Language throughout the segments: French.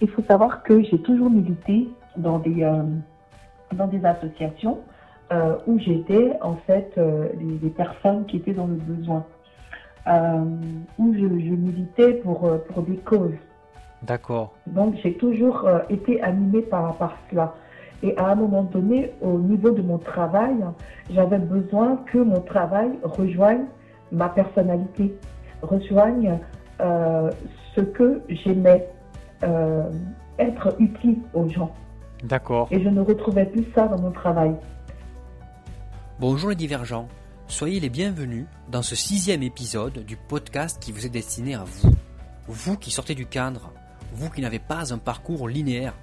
il faut savoir que j'ai toujours milité dans des, dans des associations où j'étais en fait les, personnes qui étaient dans le besoin, où je, je, militais pour, pour des causes. D'accord. Donc j'ai toujours été animée par, par cela. Et à un moment donné, au niveau de mon travail, j'avais besoin que mon travail rejoigne ma personnalité, rejoigne euh, ce que j'aimais euh, être utile aux gens. D'accord. Et je ne retrouvais plus ça dans mon travail. Bonjour les divergents, soyez les bienvenus dans ce sixième épisode du podcast qui vous est destiné à vous. Vous qui sortez du cadre, vous qui n'avez pas un parcours linéaire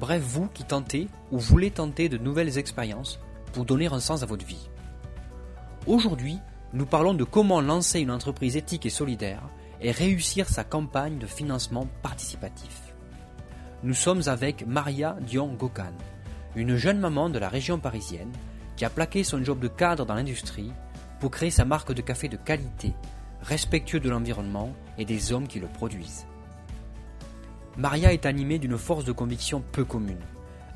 Bref, vous qui tentez ou voulez tenter de nouvelles expériences pour donner un sens à votre vie. Aujourd'hui, nous parlons de comment lancer une entreprise éthique et solidaire et réussir sa campagne de financement participatif. Nous sommes avec Maria Dion-Gokan, une jeune maman de la région parisienne qui a plaqué son job de cadre dans l'industrie pour créer sa marque de café de qualité, respectueux de l'environnement et des hommes qui le produisent. Maria est animée d'une force de conviction peu commune,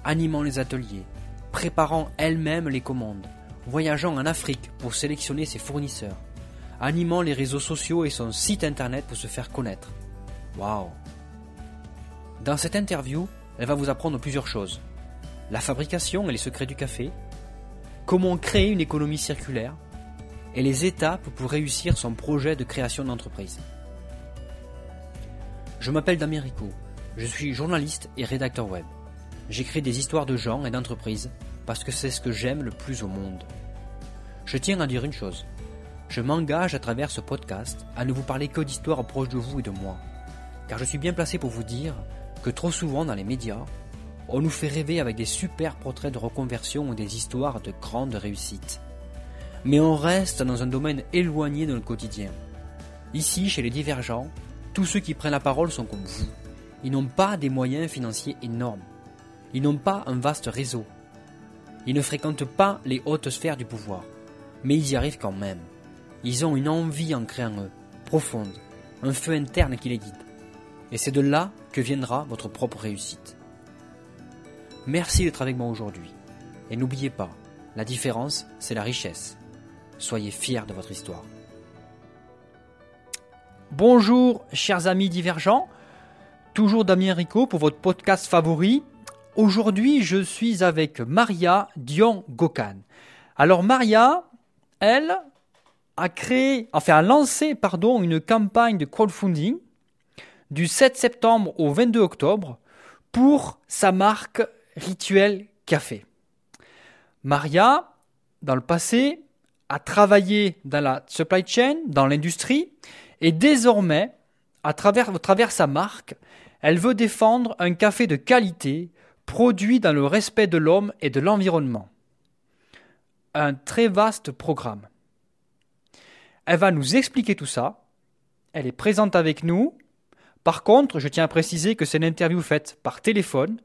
animant les ateliers, préparant elle-même les commandes, voyageant en Afrique pour sélectionner ses fournisseurs, animant les réseaux sociaux et son site internet pour se faire connaître. Waouh Dans cette interview, elle va vous apprendre plusieurs choses. La fabrication et les secrets du café, comment créer une économie circulaire, et les étapes pour réussir son projet de création d'entreprise. Je m'appelle Damien je suis journaliste et rédacteur web. J'écris des histoires de gens et d'entreprises parce que c'est ce que j'aime le plus au monde. Je tiens à dire une chose. Je m'engage à travers ce podcast à ne vous parler que d'histoires proches de vous et de moi. Car je suis bien placé pour vous dire que trop souvent dans les médias, on nous fait rêver avec des super portraits de reconversion ou des histoires de grandes réussites. Mais on reste dans un domaine éloigné de notre quotidien. Ici, chez les divergents, tous ceux qui prennent la parole sont comme vous. Ils n'ont pas des moyens financiers énormes. Ils n'ont pas un vaste réseau. Ils ne fréquentent pas les hautes sphères du pouvoir. Mais ils y arrivent quand même. Ils ont une envie ancrée en eux, profonde, un feu interne qui les guide. Et c'est de là que viendra votre propre réussite. Merci d'être avec moi aujourd'hui. Et n'oubliez pas, la différence, c'est la richesse. Soyez fiers de votre histoire. Bonjour, chers amis divergents toujours Damien Rico pour votre podcast favori. Aujourd'hui, je suis avec Maria Dion-Gokan. Alors Maria, elle a créé, enfin a lancé pardon, une campagne de crowdfunding du 7 septembre au 22 octobre pour sa marque Rituel Café. Maria, dans le passé, a travaillé dans la supply chain, dans l'industrie, et désormais, à travers, à travers sa marque, elle veut défendre un café de qualité, produit dans le respect de l'homme et de l'environnement. Un très vaste programme. Elle va nous expliquer tout ça. Elle est présente avec nous. Par contre, je tiens à préciser que c'est une interview faite par téléphone,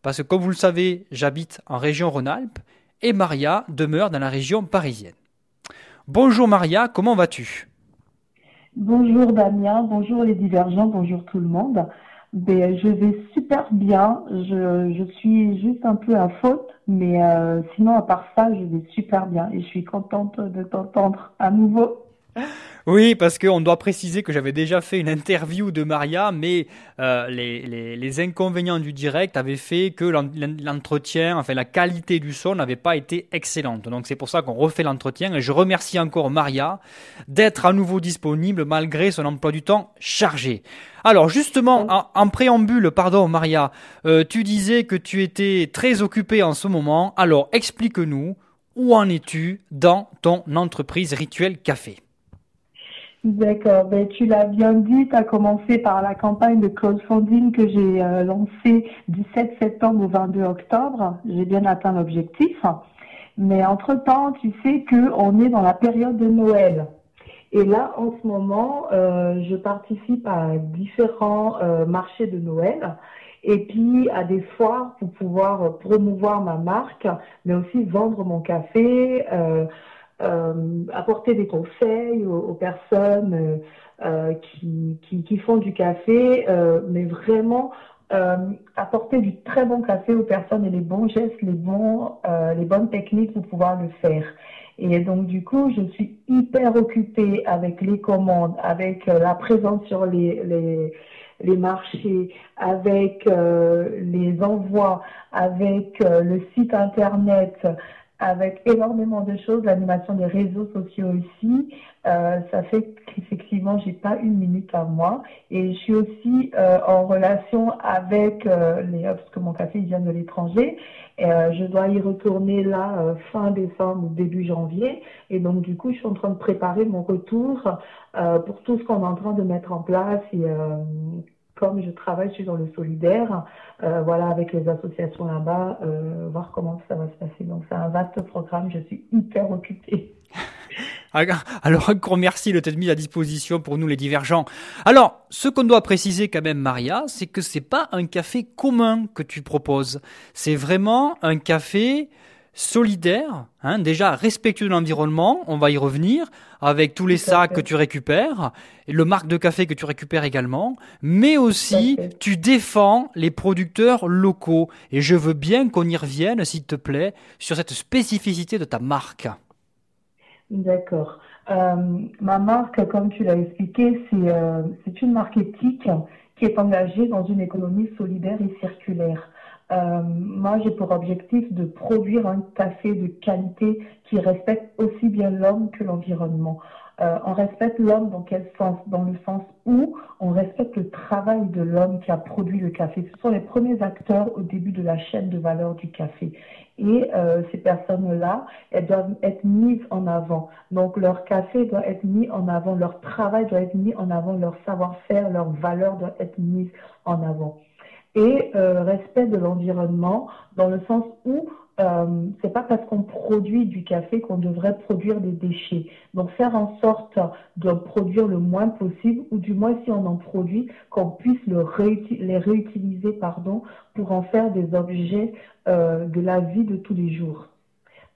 parce que comme vous le savez, j'habite en région Rhône-Alpes et Maria demeure dans la région parisienne. Bonjour Maria, comment vas-tu? Bonjour Damien, bonjour les divergents, bonjour tout le monde. Ben, je vais super bien. Je, suis juste un peu à faute, mais euh, sinon, à part ça, je vais super bien et je suis contente de t'entendre à nouveau. Oui, parce qu'on doit préciser que j'avais déjà fait une interview de Maria, mais euh, les, les, inconvénients du direct avaient fait que l'entretien, enfin la qualité du son n'avait pas été excellente. Donc c'est pour ça qu'on refait l'entretien et je remercie encore Maria d'être à nouveau disponible malgré son emploi du temps chargé. Alors justement, en, préambule, pardon Maria, euh, tu disais que tu étais très occupée en ce moment. Alors explique-nous, où en es-tu dans ton entreprise Rituel Café? D'accord, ben, tu l'as bien dit, tu as commencé par la campagne de crowdfunding que j'ai euh, lancée du 7 septembre au 22 octobre. J'ai bien atteint l'objectif. Mais entre-temps, tu sais qu'on est dans la période de Noël. Et là, en ce moment, euh, je participe à différents euh, marchés de Noël et puis à des foires pour pouvoir promouvoir ma marque, mais aussi vendre mon café, apporter des conseils aux, personnes euh, qui, qui, qui, font du café, euh, mais vraiment apporter du très bon café aux personnes et les bons gestes, les bons, les bonnes techniques pour pouvoir le faire. Et donc, du coup, je suis hyper occupée avec les commandes, avec la présence sur les, les, les marchés, avec les envois, avec le site internet, avec énormément de choses, l'animation des réseaux sociaux aussi. Euh, ça fait qu'effectivement, j'ai pas une minute à moi. Et je suis aussi euh, en relation avec euh, les, parce que mon café vient de l'étranger. je dois y retourner là fin décembre ou début janvier. Et donc, du coup, je suis en train de préparer mon retour pour tout ce qu'on est en train de mettre en place et comme je travaille, je suis dans le solidaire, euh, voilà, avec les associations là-bas, euh, voir comment ça va se passer. Donc c'est un vaste programme, je suis hyper occupée. Alors, un grand merci de t'être mis à disposition pour nous les divergents. Alors, ce qu'on doit préciser quand même, Maria, c'est que c'est pas un café commun que tu proposes. C'est vraiment un café solidaire, hein, déjà respectueux de l'environnement, on va y revenir, avec tous les sacs que tu récupères, et le marque de café que tu récupères également, mais aussi tu défends les producteurs locaux. Et je veux bien qu'on y revienne, s'il te plaît, sur cette spécificité de ta marque. D'accord. Euh, ma marque, comme tu l'as expliqué, euh, c'est une marque éthique qui est engagée dans une économie solidaire et circulaire. Euh, moi, j'ai pour objectif de produire un café de qualité qui respecte aussi bien l'homme que l'environnement. Euh, on respecte l'homme dans quel sens? Dans le sens où on respecte le travail de l'homme qui a produit le café. Ce sont les premiers acteurs au début de la chaîne de valeur du café. Et euh, ces personnes-là, elles doivent être mises en avant. Donc leur café doit être mis en avant, leur travail doit être mis en avant, leur savoir-faire, leur valeur doit être mise en avant et euh, respect de l'environnement dans le sens où euh, c'est pas parce qu'on produit du café qu'on devrait produire des déchets. Donc faire en sorte de produire le moins possible, ou du moins si on en produit, qu'on puisse le les réutiliser pardon, pour en faire des objets euh, de la vie de tous les jours.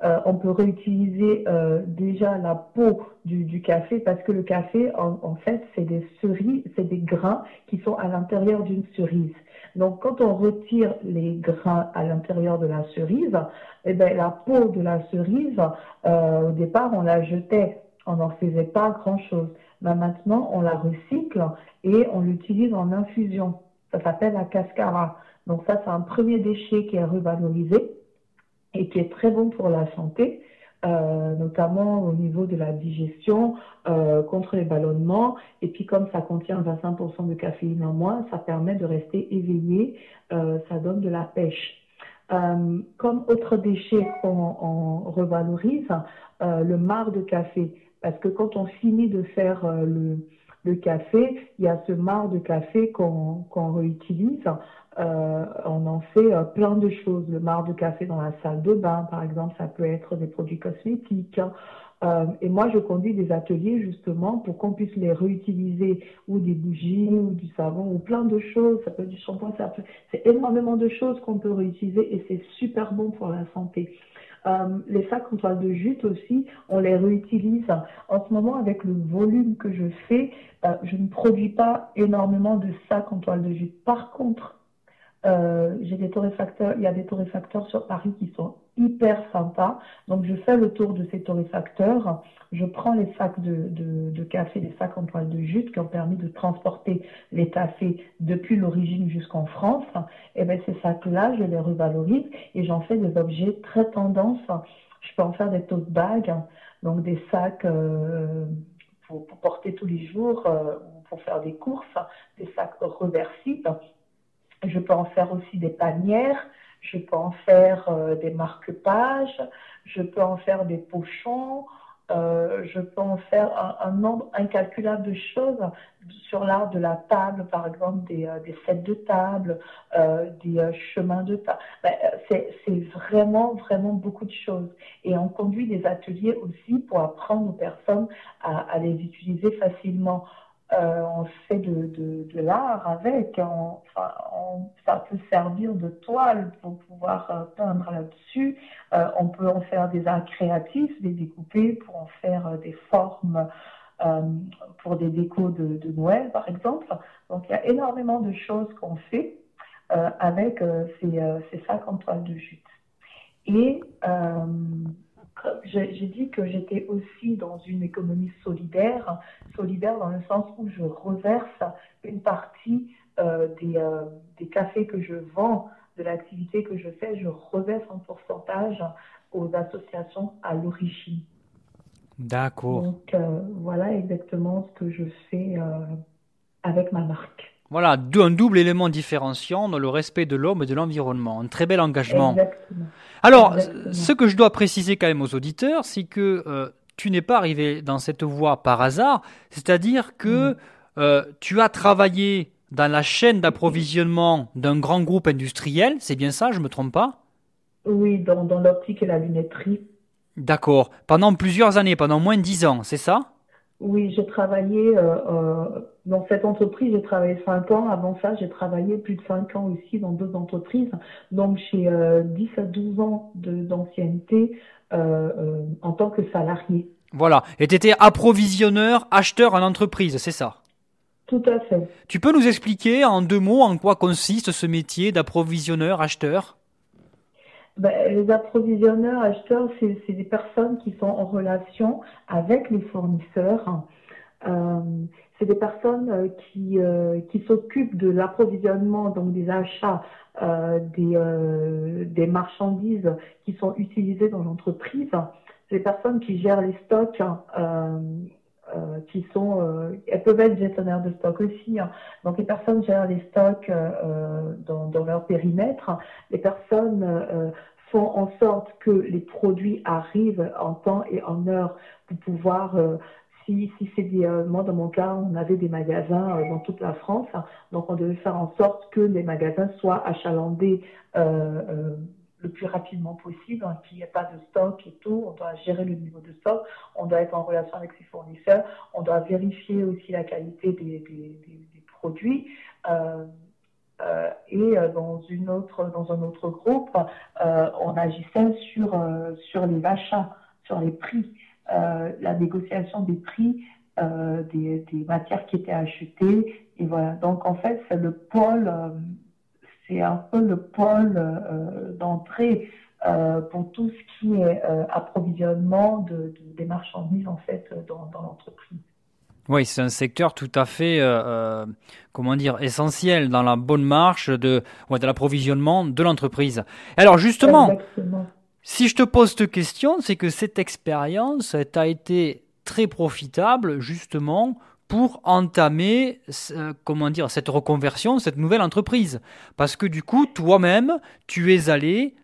Euh, on peut réutiliser euh, déjà la peau du, du, café parce que le café, en, en fait, c'est des cerises, c'est des grains qui sont à l'intérieur d'une cerise. Donc, quand on retire les grains à l'intérieur de la cerise, eh ben, la peau de la cerise, euh, au départ, on la jetait, on n'en faisait pas grand-chose. Mais maintenant, on la recycle et on l'utilise en infusion. Ça s'appelle la cascara. Donc ça, c'est un premier déchet qui est revalorisé et qui est très bon pour la santé. Euh, notamment au niveau de la digestion, euh, contre les ballonnements. Et puis comme ça contient 25% de caféine en moins, ça permet de rester éveillé, euh, ça donne de la pêche. comme autre déchet qu'on revalorise, le marc de café. Parce que quand on finit de faire le, café, il y a ce marc de café qu'on réutilise. Euh, on en fait euh, plein de choses. Le marc de café dans la salle de bain, par exemple, ça peut être des produits cosmétiques. Euh, et moi, je conduis des ateliers justement pour qu'on puisse les réutiliser, ou des bougies, ou du savon, ou plein de choses. Ça peut être du shampoing, ça peut... c'est énormément de choses qu'on peut réutiliser et c'est super bon pour la santé. Les sacs en toile de jute aussi, on les réutilise. En ce moment, avec le volume que je fais, je ne produis pas énormément de sacs en toile de jute. Par contre, euh, j'ai des torréfacteurs, il y a des torréfacteurs sur Paris qui sont hyper sympas. Donc, je fais le tour de ces torréfacteurs. Je prends les sacs de, café, les sacs en toile de jute qui ont permis de transporter les cafés depuis l'origine jusqu'en France. Et bien, ces sacs-là, je les revalorise et j'en fais des objets très tendance. Je peux en faire des tote bags, donc des sacs euh, pour, pour, porter tous les jours euh, pour faire des courses, des sacs reversibles je peux en faire aussi des panières, je peux en faire euh, des marque-pages, je peux en faire des pochons, euh, je peux en faire un, nombre incalculable de choses sur l'art de la table, par exemple des, euh, sets de table, des chemins de table. C'est vraiment, vraiment beaucoup de choses. Et on conduit des ateliers aussi pour apprendre aux personnes à les utiliser facilement. Euh, on fait de, de, l'art avec, on, ça peut servir de toile pour pouvoir euh, peindre là-dessus. Euh, on peut en faire des arts créatifs, des découper pour en faire des formes pour des décos de, Noël, par exemple. Donc il y a énormément de choses qu'on fait. avec ces, ces sacs en de jute. Et j'ai dit que j'étais aussi dans une économie solidaire, solidaire dans le sens où je reverse une partie euh, des, euh, des, cafés que je vends, de l'activité que je fais, je reverse en pourcentage aux associations à l'origine. D'accord. Donc euh, voilà exactement ce que je fais avec ma marque. Voilà, un double élément différenciant dans le respect de l'homme et de l'environnement. Un très bel engagement. Exactement. Alors, ce que je dois préciser quand même aux auditeurs, c'est que euh, tu n'es pas arrivé dans cette voie par hasard, c'est-à-dire que mm. euh, tu as travaillé dans la chaîne d'approvisionnement d'un grand groupe industriel, c'est bien ça, je ne me trompe pas? Oui, dans, l'optique et la lunetterie. D'accord, pendant plusieurs années, pendant moins de dix ans, c'est ça? Oui, j'ai travaillé euh, dans cette entreprise, j'ai travaillé 5 ans. Avant ça, j'ai travaillé plus de 5 ans aussi dans d'autres entreprises. Donc, j'ai 10 euh, à 12 ans d'ancienneté en tant que salarié. Voilà. Et tu étais approvisionneur, acheteur en entreprise, c'est ça? Tout à fait. Tu peux nous expliquer en deux mots en quoi consiste ce métier d'approvisionneur, acheteur? Ben, les approvisionneurs, acheteurs, c'est des personnes qui sont en relation avec les fournisseurs. Euh, c'est des personnes euh, qui, euh, qui s'occupent de l'approvisionnement, donc des achats euh, des, des marchandises qui sont utilisées dans l'entreprise. C'est des personnes qui gèrent les stocks euh, qui sont, elles peuvent être gestionnaires de stock aussi. Hein. Donc les personnes gèrent les stocks dans, leur périmètre. Les personnes font en sorte que les produits arrivent en temps et en heure pour pouvoir si, si c'est des, moi dans mon cas, on avait des magasins dans toute la France, hein. donc on devait faire en sorte que les magasins soient achalandés euh, le plus rapidement possible, hein, qu'il n'y ait pas de stock et tout. On doit gérer le niveau de stock, on doit être en relation avec ses fournisseurs, on doit vérifier aussi la qualité des, produits. Euh, euh, et euh, dans, une autre, dans un autre groupe, on agissait sur, sur les achats, sur les prix, la négociation des prix des, des, matières qui étaient achetées. Et voilà. Donc en fait, c'est le pôle c'est un peu le pôle euh, d'entrée euh, pour tout ce qui est euh, approvisionnement de, des marchandises en fait dans, l'entreprise. Oui, c'est un secteur tout à fait, comment dire, essentiel dans la bonne marche de, de l'approvisionnement de l'entreprise. Alors justement, si je te pose cette question, c'est que cette expérience a été très profitable justement pour entamer euh, comment dire cette reconversion, cette nouvelle entreprise parce que du coup toi-même tu es allé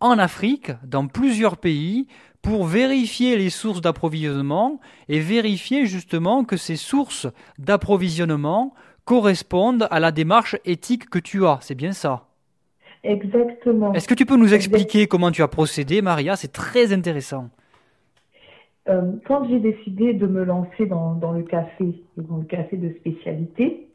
en Afrique dans plusieurs pays pour vérifier les sources d'approvisionnement et vérifier justement que ces sources d'approvisionnement correspondent à la démarche éthique que tu as. C'est bien ça Exactement. Est-ce que tu peux nous expliquer comment tu as procédé, Maria? C'est très intéressant. Euh, quand j'ai décidé de me lancer dans, dans, le café, dans le café de spécialité,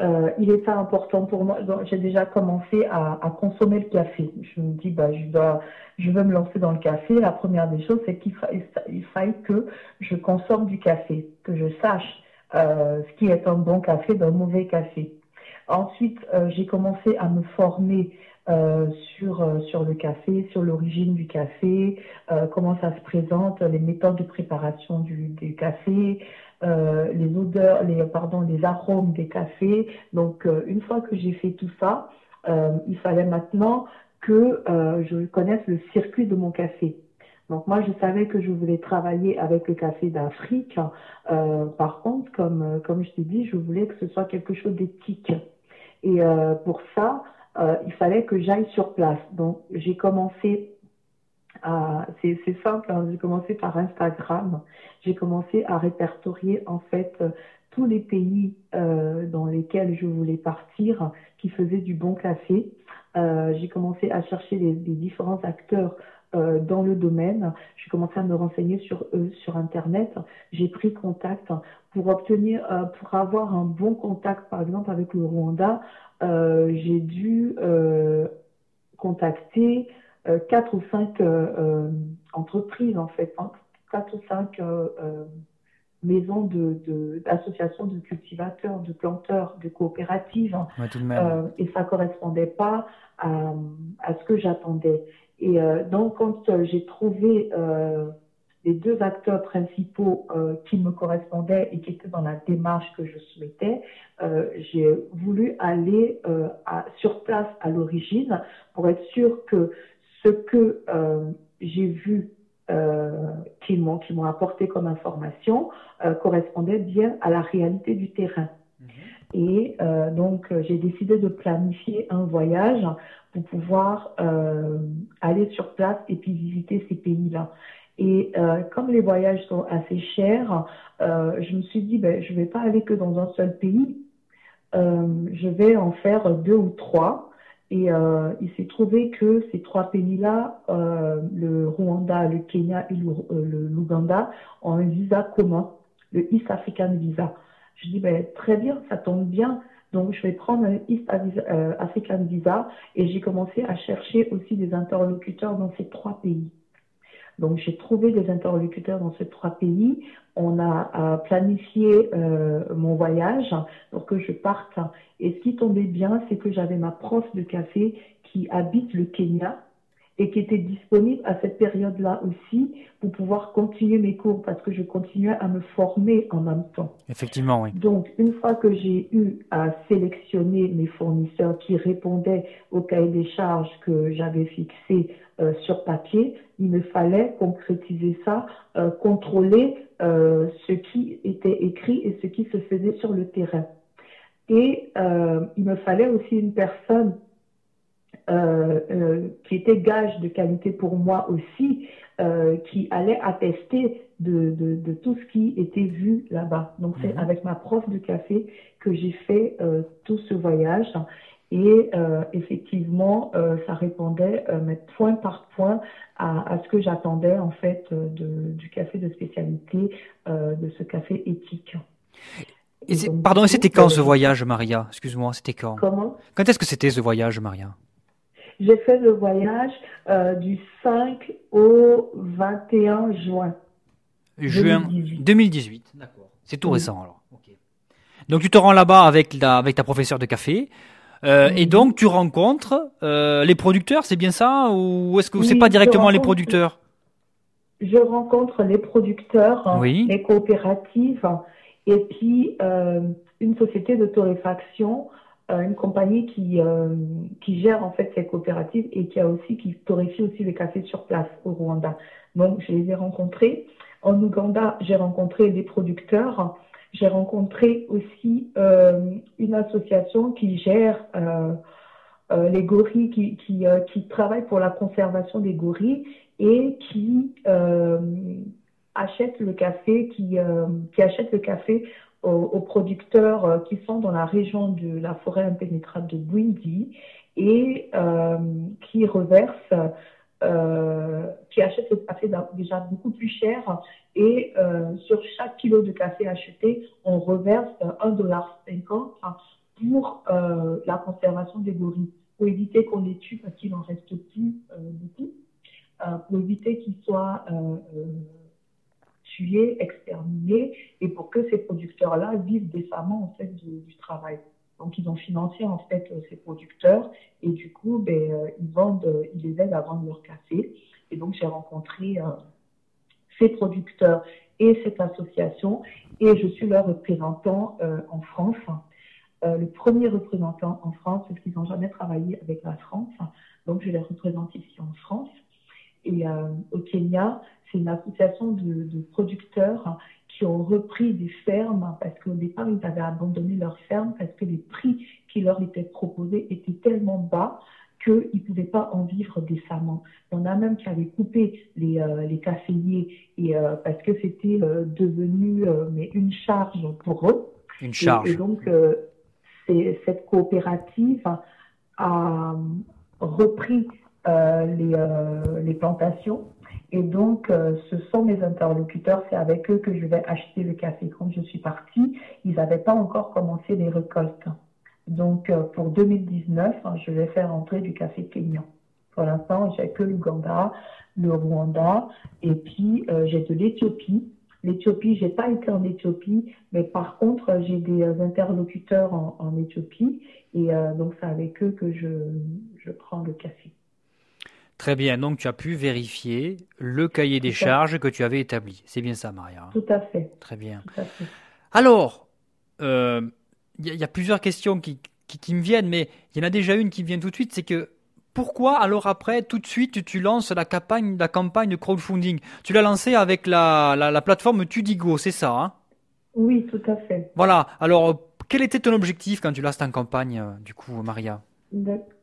euh, il était important pour moi. J'ai déjà commencé à, à, consommer le café. Je me dis, bah, je dois, je veux me lancer dans le café. La première des choses, c'est qu'il fa il faille que je consomme du café, que je sache euh, ce qui est un bon café d'un mauvais café. Ensuite, euh, j'ai commencé à me former euh, sur, euh, sur le café, sur l'origine du café, euh, comment ça se présente, les méthodes de préparation du, du café, euh, les odeurs, les, pardon, les arômes des cafés. Donc, une fois que j'ai fait tout ça, il fallait maintenant que je connaisse le circuit de mon café. Donc moi, je savais que je voulais travailler avec le café d'Afrique. par contre, comme, comme je t'ai dit, je voulais que ce soit quelque chose d'éthique. Et pour ça, euh, il fallait que j'aille sur place. Donc, j'ai commencé à, c'est simple, hein, j'ai commencé par Instagram. J'ai commencé à répertorier en fait tous les pays euh, dans lesquels je voulais partir qui faisaient du bon café. Euh, j'ai commencé à chercher les, les différents acteurs euh, dans le domaine. J'ai commencé à me renseigner sur eux sur Internet. J'ai pris contact pour obtenir, euh, pour avoir un bon contact, par exemple avec le Rwanda. Euh, j'ai dû contacter quatre ou cinq entreprises en fait, hein, quatre ou cinq maison de d'associations de, cultivateurs, de planteurs, de coopératives. Euh, et ça correspondait pas à, à ce que j'attendais. Et euh, donc, quand j'ai trouvé euh, les deux acteurs principaux euh, qui me correspondaient et qui étaient dans la démarche que je souhaitais, euh, j'ai voulu aller euh, à, sur place à l'origine pour être sûr que ce que j'ai vu euh, qui m'ont qui m'ont apporté comme information euh, correspondait bien à la réalité du terrain. Et euh, donc j'ai décidé de planifier un voyage pour pouvoir aller sur place et puis visiter ces pays-là. Et comme les voyages sont assez chers, je me suis dit ben je vais pas aller que dans un seul pays. je vais en faire deux ou trois et euh, il s'est trouvé que ces trois pays-là, euh, le Rwanda, le Kenya et euh, l'Ouganda, ont un visa commun, le East African Visa. Je dis, ben, très bien, ça tombe bien. Donc, je vais prendre un East euh, African Visa et j'ai commencé à chercher aussi des interlocuteurs dans ces trois pays. Donc j'ai trouvé des interlocuteurs dans ces trois pays. On a planifié euh, mon voyage pour que je parte. Et ce qui tombait bien, c'est que j'avais ma prof de café qui habite le Kenya et qui était disponible à cette période-là aussi pour pouvoir continuer mes cours parce que je continuais à me former en même temps. Effectivement, oui. Donc, une fois que j'ai eu à sélectionner mes fournisseurs qui répondaient au cahier des charges que j'avais fixé euh, sur papier, il me fallait concrétiser ça, euh, contrôler euh, ce qui était écrit et ce qui se faisait sur le terrain. Et il me fallait aussi une personne euh, euh, qui était gage de qualité pour moi aussi, euh, qui allait attester de, de, de, tout ce qui était vu là-bas. Donc c'est mhm. avec ma prof de café que j'ai fait tout ce voyage. Et effectivement, ça répondait point par point à, à ce que j'attendais en fait de, du café de spécialité, de ce café éthique. Et pardon, c'était quand ce voyage, Maria? Excuse-moi, c'était quand? Comment? Quand est-ce que c'était ce voyage, Maria? J'ai fait le voyage euh, du 5 au 21 juin. Juin 2018, d'accord. C'est tout récent alors. Donc tu te rends là-bas avec, avec ta professeure de café. Euh, et donc tu rencontres euh, les producteurs, c'est bien ça Ou est-ce que c'est pas directement les producteurs? Je rencontre les producteurs, les coopératives et puis une société de torréfaction une compagnie qui, euh, qui gère en fait ces coopératives et qui a aussi qui torréfie aussi les cafés sur place au Rwanda. Donc je les ai rencontrés. En Ouganda, j'ai rencontré des producteurs. J'ai rencontré aussi euh, une association qui gère euh, euh les gorilles, qui, qui, euh, qui travaille pour la conservation des gorilles et qui achète le café, qui, qui achète le café aux, producteurs euh, qui sont dans la région de la forêt impénétrable de Bwindi et euh, qui reversent, euh, qui achètent le café déjà beaucoup plus cher et sur chaque kilo de café acheté, on reverse 1,50$ pour la conservation des gorilles, pour éviter qu'on les tue parce qu'il n'en reste plus beaucoup, pour éviter qu'ils soient tuer, exterminer, et pour que ces producteurs-là vivent décemment en fait du, travail. Donc ils ont financé en fait euh, ces producteurs et du coup ben, euh, ils vendent, euh, ils les aident à vendre leur café. Et donc j'ai rencontré ces producteurs et cette association et je suis leur représentant en France. le premier représentant en France parce qu'ils n'ont jamais travaillé avec la France. Donc je les représente ici en France. Et au Kenya, c'est une association de, producteurs qui ont repris des fermes parce qu'au départ, ils avaient abandonné leurs fermes parce que les prix qui leur étaient proposés étaient tellement bas qu'ils ne pouvaient pas en vivre décemment. Il y en a même qui avaient coupé les, euh, les caféiers et, euh, parce que c'était euh, devenu mais une charge pour eux. Une charge. Et, donc, cette coopérative a repris les, les plantations et donc, euh, ce sont mes interlocuteurs, c'est avec eux que je vais acheter le café. Quand je suis partie, ils n'avaient pas encore commencé les récoltes. Donc, euh, pour 2019, hein, je vais faire entrer du café kenyan. Pour l'instant, j'ai que l'Ouganda, le Rwanda, et puis euh, j'ai de l'Éthiopie. L'Éthiopie, j'ai pas été en Éthiopie, mais par contre, j'ai des interlocuteurs en, Éthiopie et donc c'est avec eux que je, je prends le café. Très bien, donc tu as pu vérifier le cahier des charges que tu avais établi. C'est bien ça, Maria. Tout à fait. Très bien. Alors, il euh, y, a plusieurs questions qui, qui, me viennent, mais il y en a déjà une qui vient tout de suite, c'est que pourquoi alors après, tout de suite, tu lances la campagne, la campagne de crowdfunding? Tu l'as lancée avec la, la, plateforme Tudigo, c'est ça hein? Oui, tout à fait. Voilà, alors quel était ton objectif quand tu lances ta campagne, euh, du coup, Maria?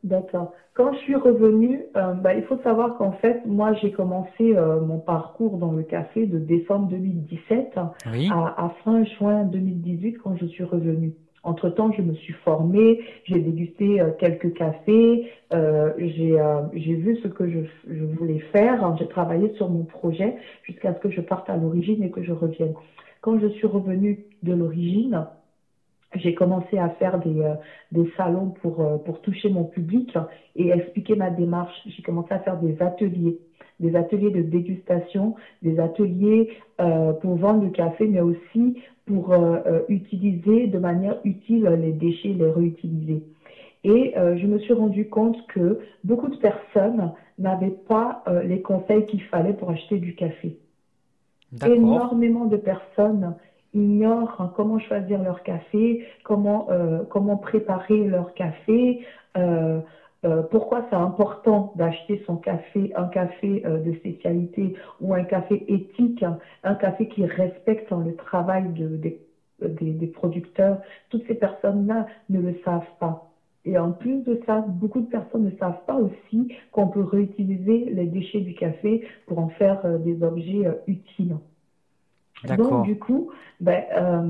D'accord. Quand je suis revenue, euh, bah, il faut savoir qu'en fait, moi, j'ai commencé euh, mon parcours dans le café de décembre 2017 à, fin juin 2018 quand je suis revenue. Entre-temps, je me suis formée, j'ai dégusté euh, quelques cafés, j'ai vu ce que je, je voulais faire, j'ai travaillé sur mon projet jusqu'à ce que je parte à l'origine et que je revienne. Quand je suis revenue de l'origine, j'ai commencé à faire des, euh, des salons pour, euh, pour toucher mon public et expliquer ma démarche. J'ai commencé à faire des ateliers, des ateliers de dégustation, des ateliers euh, pour vendre le café, mais aussi pour utiliser de manière utile les déchets, les réutiliser. Et je me suis rendu compte que beaucoup de personnes n'avaient pas les conseils qu'il fallait pour acheter du café. Énormément de personnes ignorent comment choisir leur café, comment, euh, comment préparer leur café, euh, euh, pourquoi c'est important d'acheter son café, un café de spécialité ou un café éthique, un café qui respecte le travail de, des, des producteurs. Toutes ces personnes-là ne le savent pas. Et en plus de ça, beaucoup de personnes ne savent pas aussi qu'on peut réutiliser les déchets du café pour en faire des objets utiles. Donc, du coup, ben, euh,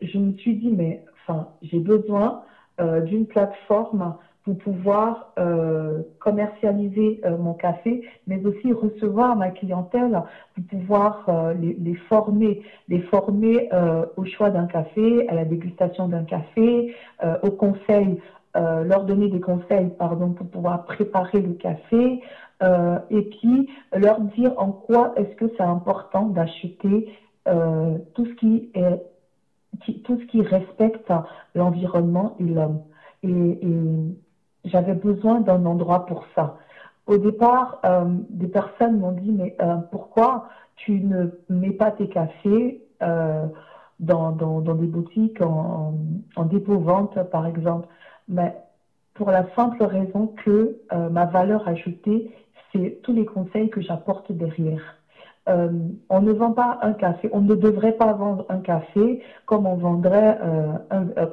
je me suis dit, mais enfin, j'ai besoin euh, d'une plateforme pour pouvoir euh, commercialiser mon café, mais aussi recevoir ma clientèle, pour pouvoir les, les, former, les former au choix d'un café, à la dégustation d'un café, au conseil, leur donner des conseils, pardon, pour pouvoir préparer le café, et puis leur dire en quoi est-ce que c'est important d'acheter euh, tout ce qui tout ce qui respecte l'environnement et l'homme. Et, j'avais besoin d'un endroit pour ça. Au départ, euh, des personnes m'ont dit mais euh, pourquoi tu ne mets pas tes cafés dans, dans, des boutiques en, en dépôt-vente, par exemple? Mais pour la simple raison que ma valeur ajoutée, c'est tous les conseils que j'apporte derrière. Euh, on ne vend pas un café, on ne devrait pas vendre un café comme on vendrait, euh, un, euh,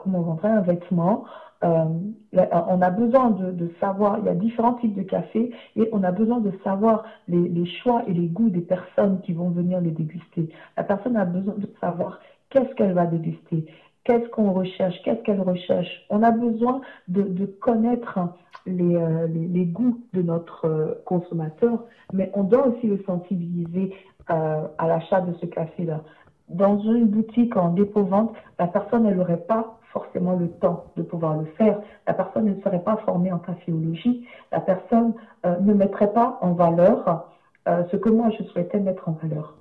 un vêtement. on a besoin de, savoir, il y a différents types de café et on a besoin de savoir les, choix et les goûts des personnes qui vont venir les déguster. La personne a besoin de savoir qu'est-ce qu'elle va déguster, qu'est-ce qu'on recherche, qu'est-ce qu'elle recherche. On a besoin de, de connaître euh, les, les, goûts de notre euh, consommateur, mais on doit aussi le sensibiliser euh, à l'achat de ce café-là. Dans une boutique en dépôt-vente, la personne n'aurait pas forcément le temps de pouvoir le faire. La personne ne serait pas formée en caféologie. La personne ne mettrait pas en valeur ce que moi je souhaitais mettre en valeur.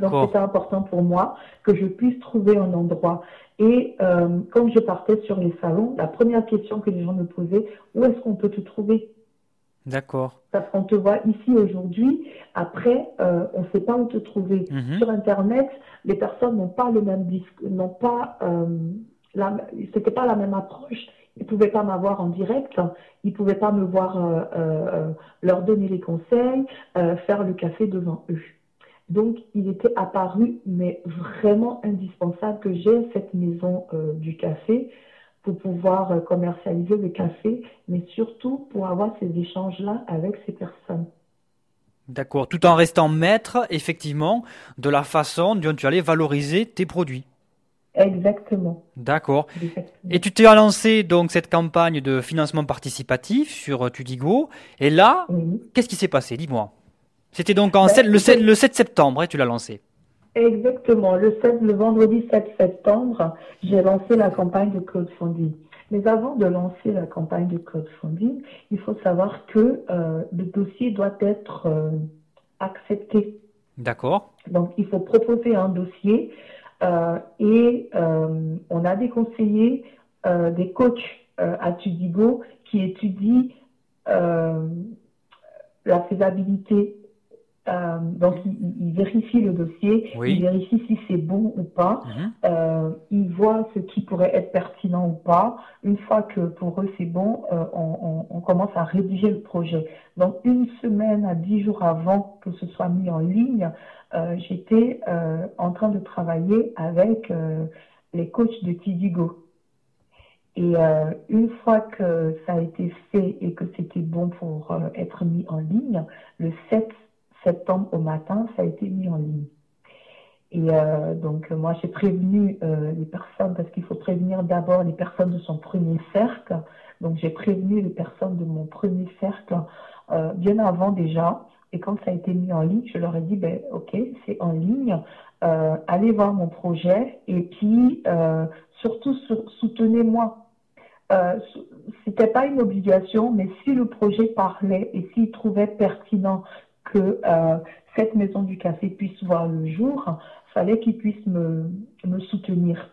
Donc c'était important pour moi que je puisse trouver un endroit. Et euh, quand je partais sur les salons, la première question que les gens me posaient, où est-ce qu'on peut te trouver? D'accord. Parce qu'on te voit ici aujourd'hui, après, euh, on ne sait pas où te trouver. Mhm. Sur Internet, les personnes n'ont pas le même disque, n'ont pas, euh, c'était pas la même approche. Ils ne pouvaient pas m'avoir en direct, ils ne pouvaient pas me voir euh, leur donner les conseils, faire le café devant eux. Donc, il était apparu, mais vraiment indispensable que j'ai cette maison euh, du café pour pouvoir euh, commercialiser le café, mais surtout pour avoir ces échanges-là avec ces personnes. D'accord, tout en restant maître, effectivement, de la façon dont tu allais valoriser tes produits. Exactement. D'accord. Et tu t'es lancé donc cette campagne de financement participatif sur Tudigo. Et là, qu'est-ce qui s'est passé? Dis-moi. C'était donc en ben, le, 7, le 7 septembre, hein, tu l'as lancé. Exactement. Le, 7, le vendredi 7 septembre, j'ai lancé la campagne de crowdfunding. Mais avant de lancer la campagne de crowdfunding, il faut savoir que euh, le dossier doit être euh, accepté. D'accord. Donc, il faut proposer un dossier et on a des conseillers, des coachs à Tudigo qui étudient la faisabilité euh, donc, il, vérifie le dossier, il vérifie si c'est bon ou pas, mhm. euh, il voit ce qui pourrait être pertinent ou pas. Une fois que pour eux c'est bon, euh, on, on, commence à rédiger le projet. Donc, une semaine à dix jours avant que ce soit mis en ligne, j'étais en train de travailler avec les coachs de Tidigo. Et une fois que ça a été fait et que c'était bon pour être mis en ligne, le 7 septembre au matin, ça a été mis en ligne. Et euh, donc, moi, j'ai prévenu euh, les personnes, parce qu'il faut prévenir d'abord les personnes de son premier cercle. Donc, j'ai prévenu les personnes de mon premier cercle euh, bien avant déjà. Et quand ça a été mis en ligne, je leur ai dit, ben, OK, c'est en ligne, allez voir mon projet et puis surtout soutenez-moi. Euh, c'était pas une obligation, mais si le projet parlait et s'il trouvait pertinent que euh, cette maison du café puisse voir le jour, fallait qu'il puisse me, me, soutenir.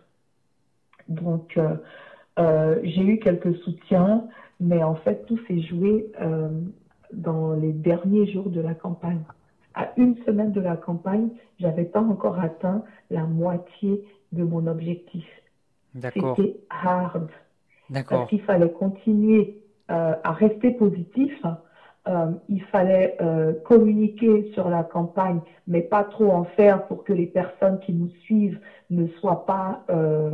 Donc, euh, euh, j'ai eu quelques soutiens, mais en fait, tout s'est joué dans les derniers jours de la campagne. À une semaine de la campagne, j'avais pas encore atteint la moitié de mon objectif. C'était hard. Parce qu'il fallait continuer à rester positif, euh, il fallait euh, communiquer sur la campagne, mais pas trop en faire pour que les personnes qui nous suivent ne soient pas euh,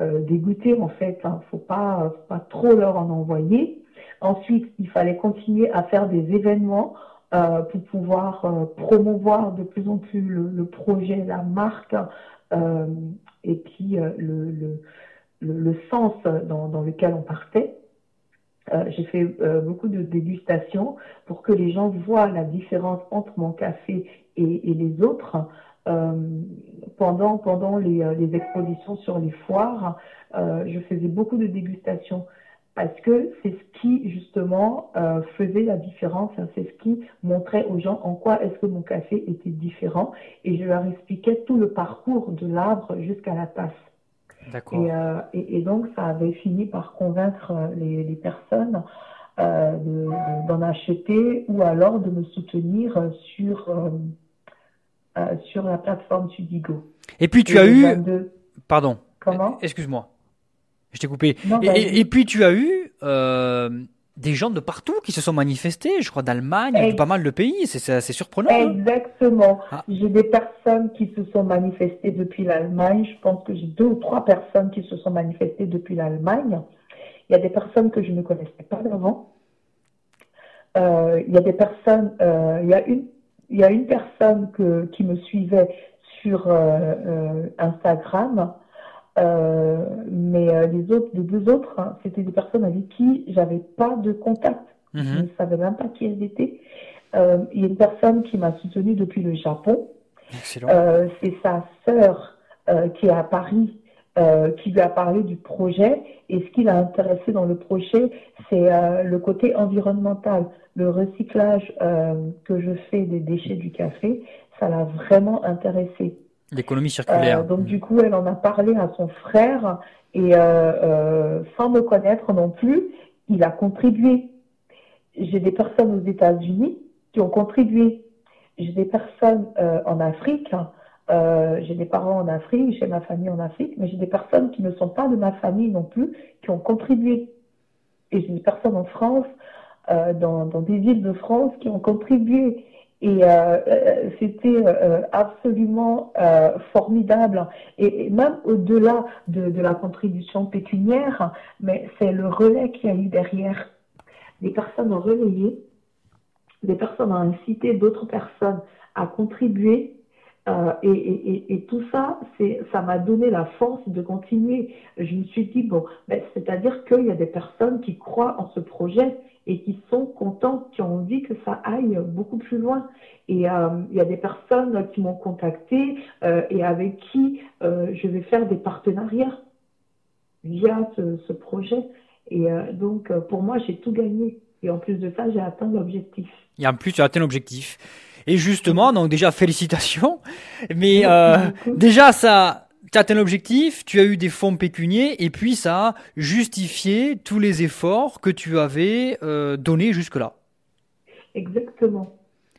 euh dégoûtées en fait. Hein. Faut pas, pas trop leur en envoyer. Ensuite, il fallait continuer à faire des événements euh, pour pouvoir promouvoir de plus en plus le, le projet, la marque et puis le, le, le, sens dans, dans lequel on partait. Euh, j'ai fait euh, beaucoup de dégustations pour que les gens voient la différence entre mon café et, et les autres. Euh, pendant pendant les, euh, les, expositions sur les foires, je faisais beaucoup de dégustations parce que c'est ce qui justement faisait la différence, hein, c'est ce qui montrait aux gens en quoi est-ce que mon café était différent et je leur expliquais tout le parcours de l'arbre jusqu'à la tasse. Euh, et, et, donc, ça avait fini par convaincre euh, les, les personnes euh, d'en acheter ou alors de me soutenir sur, euh, sur la plateforme Sudigo. Et puis, tu as eu. Pardon. Comment? Excuse-moi. Je t'ai coupé. et, puis, tu as eu des gens de partout qui se sont manifestés, je crois d'Allemagne, de pas mal de pays, c'est assez surprenant. Hein. Exactement. Ah. J'ai des personnes qui se sont manifestées depuis l'Allemagne, je pense que j'ai deux ou trois personnes qui se sont manifestées depuis l'Allemagne. Il y a des personnes que je ne connaissais pas avant. Euh, il y a des personnes, euh, il, y a une, il y a une personne que, qui me suivait sur euh, Instagram euh, mais euh, les autres, les deux autres, hein, c'était des personnes avec qui j'avais pas de contact. Je mhm. ne savais même pas qui elles étaient. Euh, il y a une personne qui m'a soutenue depuis le Japon. Euh, c'est sa sœur euh, qui est à Paris qui lui a parlé du projet. Et ce qui l'a intéressé dans le projet, c'est le côté environnemental, le recyclage que je fais des déchets du café. Ça l'a vraiment intéressé. L'économie circulaire. Euh, donc du coup, elle en a parlé à son frère et euh, euh, sans me connaître non plus, il a contribué. J'ai des personnes aux États-Unis qui ont contribué. J'ai des personnes en Afrique. j'ai des parents en Afrique, j'ai ma famille en Afrique, mais j'ai des personnes qui ne sont pas de ma famille non plus qui ont contribué. Et j'ai des personnes en France, dans, dans des villes de France qui ont contribué. Et euh, euh, c'était euh, absolument formidable. Et, même au-delà de, la contribution pécuniaire, mais c'est le relais qu'il y a eu derrière. Des personnes ont relayé, des personnes ont incité d'autres personnes à contribuer. Et, tout ça, ça m'a donné la force de continuer. Je me suis dit, bon, ben, c'est-à-dire qu'il y a des personnes qui croient en ce projet et qui sont contents, qui ont envie que ça aille beaucoup plus loin. Et euh, il y a des personnes qui m'ont contacté euh, et avec qui euh, je vais faire des partenariats via ce, ce projet. Et donc, pour moi, j'ai tout gagné. Et en plus de ça, j'ai atteint l'objectif. Et en plus, tu as atteint l'objectif. Et justement, donc déjà félicitations. Mais déjà ça, tu as atteint l'objectif, tu as eu des fonds pécuniers et puis ça a justifié tous les efforts que tu avais euh, donnés jusque-là. Exactement.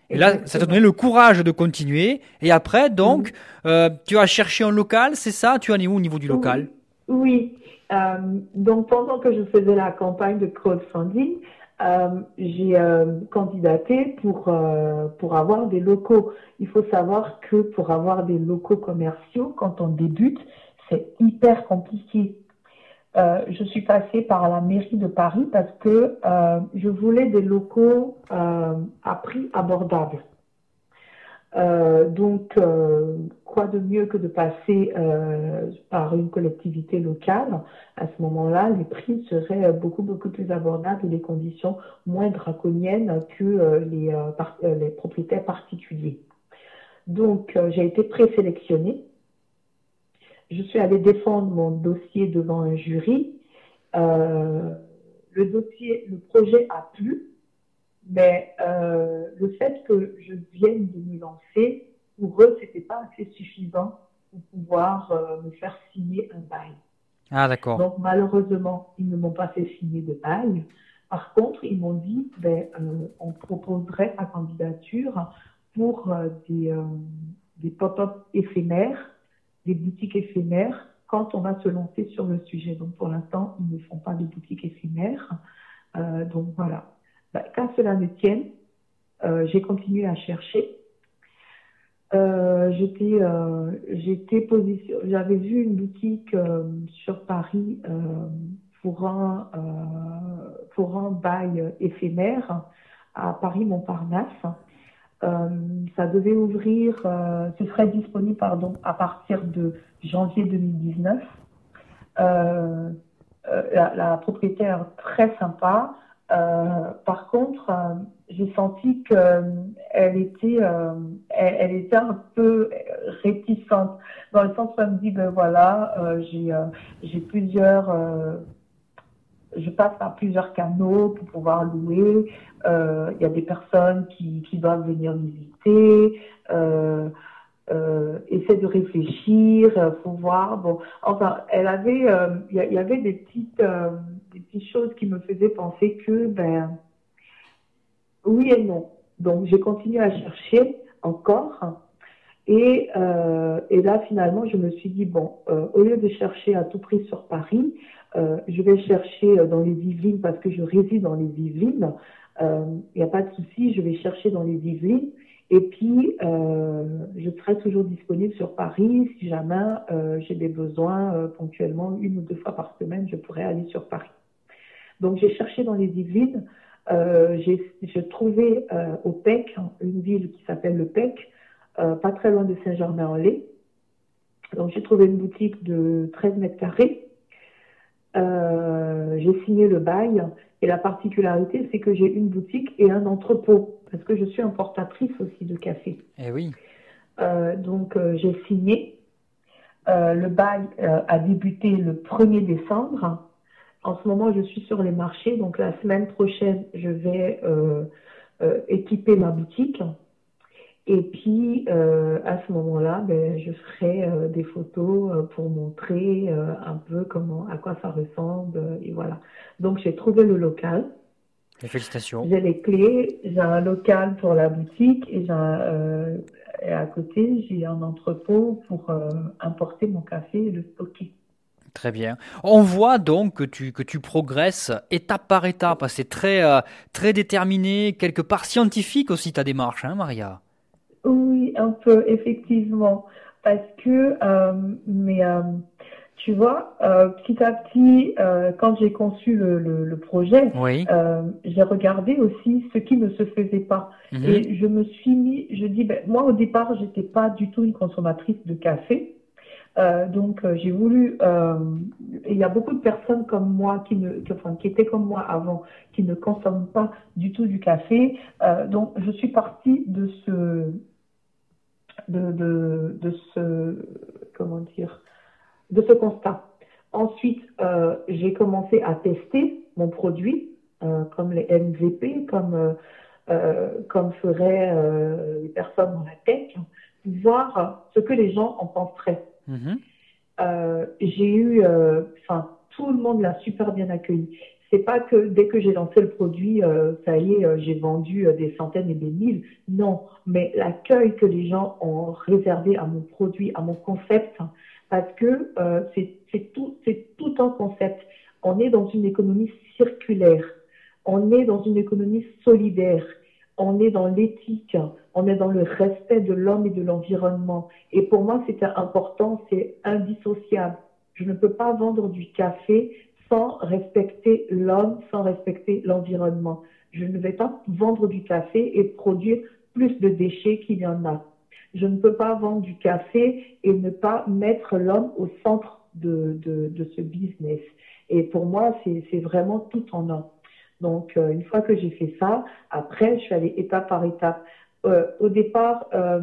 Et là, ça t'a donné le courage de continuer. Et après, donc, euh, tu as cherché un local, c'est ça? Tu en es où au niveau du local? Oui. Euh, donc, pendant que je faisais la campagne de crowdfunding, euh, j'ai euh, candidaté pour, euh, pour avoir des locaux. Il faut savoir que pour avoir des locaux commerciaux, quand on débute, c'est hyper compliqué. Euh, je suis passée par la mairie de Paris parce que euh, je voulais des locaux à prix abordable. Euh, donc, euh, quoi de mieux que de passer euh, par une collectivité locale? À ce moment-là, les prix seraient beaucoup, beaucoup plus abordables et les conditions moins draconiennes que les, propriétaires particuliers. Donc, j'ai été présélectionnée. Je suis allée défendre mon dossier devant un jury. le dossier, le projet a plu, mais euh, le fait que je vienne de me lancer, pour eux, c'était pas assez suffisant pour pouvoir euh, me faire signer un bail. Ah, d'accord. Donc, malheureusement, ils ne m'ont pas fait signer de bail. Par contre, ils m'ont dit, ben, euh, on proposerait ta candidature pour euh, des, euh, des pop-up éphémères, des boutiques éphémères, quand on va se lancer sur le sujet. Donc, pour l'instant, ils ne font pas de boutiques éphémères. Euh, donc, voilà. Bah, qu'à cela ne tienne, euh, j'ai continué à chercher. Euh, euh, j'avais vu une boutique sur Paris pour un bail éphémère à Paris Montparnasse. ça devait ouvrir, ce serait disponible à partir de janvier 2019. La, la, propriétaire très sympa, euh, par contre, euh, j'ai senti qu'elle euh, était, elle, elle, était un peu réticente dans le sens où elle me dit ben voilà, j'ai plusieurs, je passe par plusieurs canaux pour pouvoir louer. Il y a des personnes qui, qui doivent venir visiter. Euh, euh, essaie de réfléchir, euh, faut voir. Bon, enfin, elle avait, il euh, y, y, avait des petites, euh, des petites choses qui me faisaient penser que, ben, oui et non. Donc, j'ai continué à chercher encore. Et, euh, et là, finalement, je me suis dit, bon, au lieu de chercher à tout prix sur Paris, je vais chercher dans les Yvelines parce que je réside dans les Yvelines. Il n'y a pas de souci, je vais chercher dans les Yvelines. Et puis, euh, je serai toujours disponible sur Paris. Si jamais euh, j'ai des besoins euh, ponctuellement, une ou deux fois par semaine, je pourrais aller sur Paris. Donc, j'ai cherché dans les Yvelines. Euh, j'ai trouvé euh, au PEC, une ville qui s'appelle le PEC, euh, pas très loin de Saint-Germain-en-Laye. Donc, j'ai trouvé une boutique de 13 mètres carrés. j'ai signé le bail. Et la particularité, c'est que j'ai une boutique et un entrepôt parce que je suis importatrice aussi de café. Eh oui. Euh, donc euh, j'ai signé. Euh, le bail euh, a débuté le 1er décembre. En ce moment, je suis sur les marchés. Donc la semaine prochaine, je vais euh, équiper ma boutique. Et puis, à ce moment-là, ben, je ferai des photos pour montrer un peu comment, à quoi ça ressemble. et voilà. Donc, j'ai trouvé le local. Félicitations. J'ai les clés, j'ai un local pour la boutique et, euh, et à côté, j'ai un entrepôt pour euh, importer mon café et le stocker. Très bien. On voit donc que tu, que tu progresses étape par étape. C'est très, euh, très déterminé, quelque part scientifique aussi ta démarche, hein, Maria? Oui, un peu, effectivement. Parce que, euh, mais tu vois, euh, petit à petit, euh, quand j'ai conçu le, le, le projet, oui. euh, j'ai regardé aussi ce qui ne se faisait pas. Mhm. Et je me suis mis, je dis, ben, moi au départ, j'étais pas du tout une consommatrice de café. Euh, donc euh, j'ai voulu, euh, il y a beaucoup de personnes comme moi qui étaient comme moi avant, qui ne consomment pas du tout du café. Donc je suis partie de ce, de, de, ce, comment dire, de ce constat. Ensuite, j'ai commencé à tester mon produit, comme les MVP, comme comme feraient les personnes dans la tech, voir ce que les gens en penseraient. Mm-hmm. j'ai eu, enfin, tout le monde l'a super bien accueilli c'est pas que dès que j'ai lancé le produit, euh, ça y est, euh, j'ai vendu euh, des centaines et des mille. Non, mais l'accueil que les gens ont réservé à mon produit, à mon concept, hein, parce que c'est tout, c'est tout un concept. On est dans une économie circulaire, on est dans une économie solidaire, on est dans l'éthique, on est dans le respect de l'homme et de l'environnement. Et pour moi, c'était important, c'est indissociable. Je ne peux pas vendre du café sans respecter l'homme, sans respecter l'environnement. Je ne vais pas vendre du café et produire plus de déchets qu'il y en a. Je ne peux pas vendre du café et ne pas mettre l'homme au centre de, de, ce business. Et pour moi, c'est vraiment tout en un. Donc, euh, une fois que j'ai fait ça, après, je suis allée étape par étape. Euh, au départ, euh,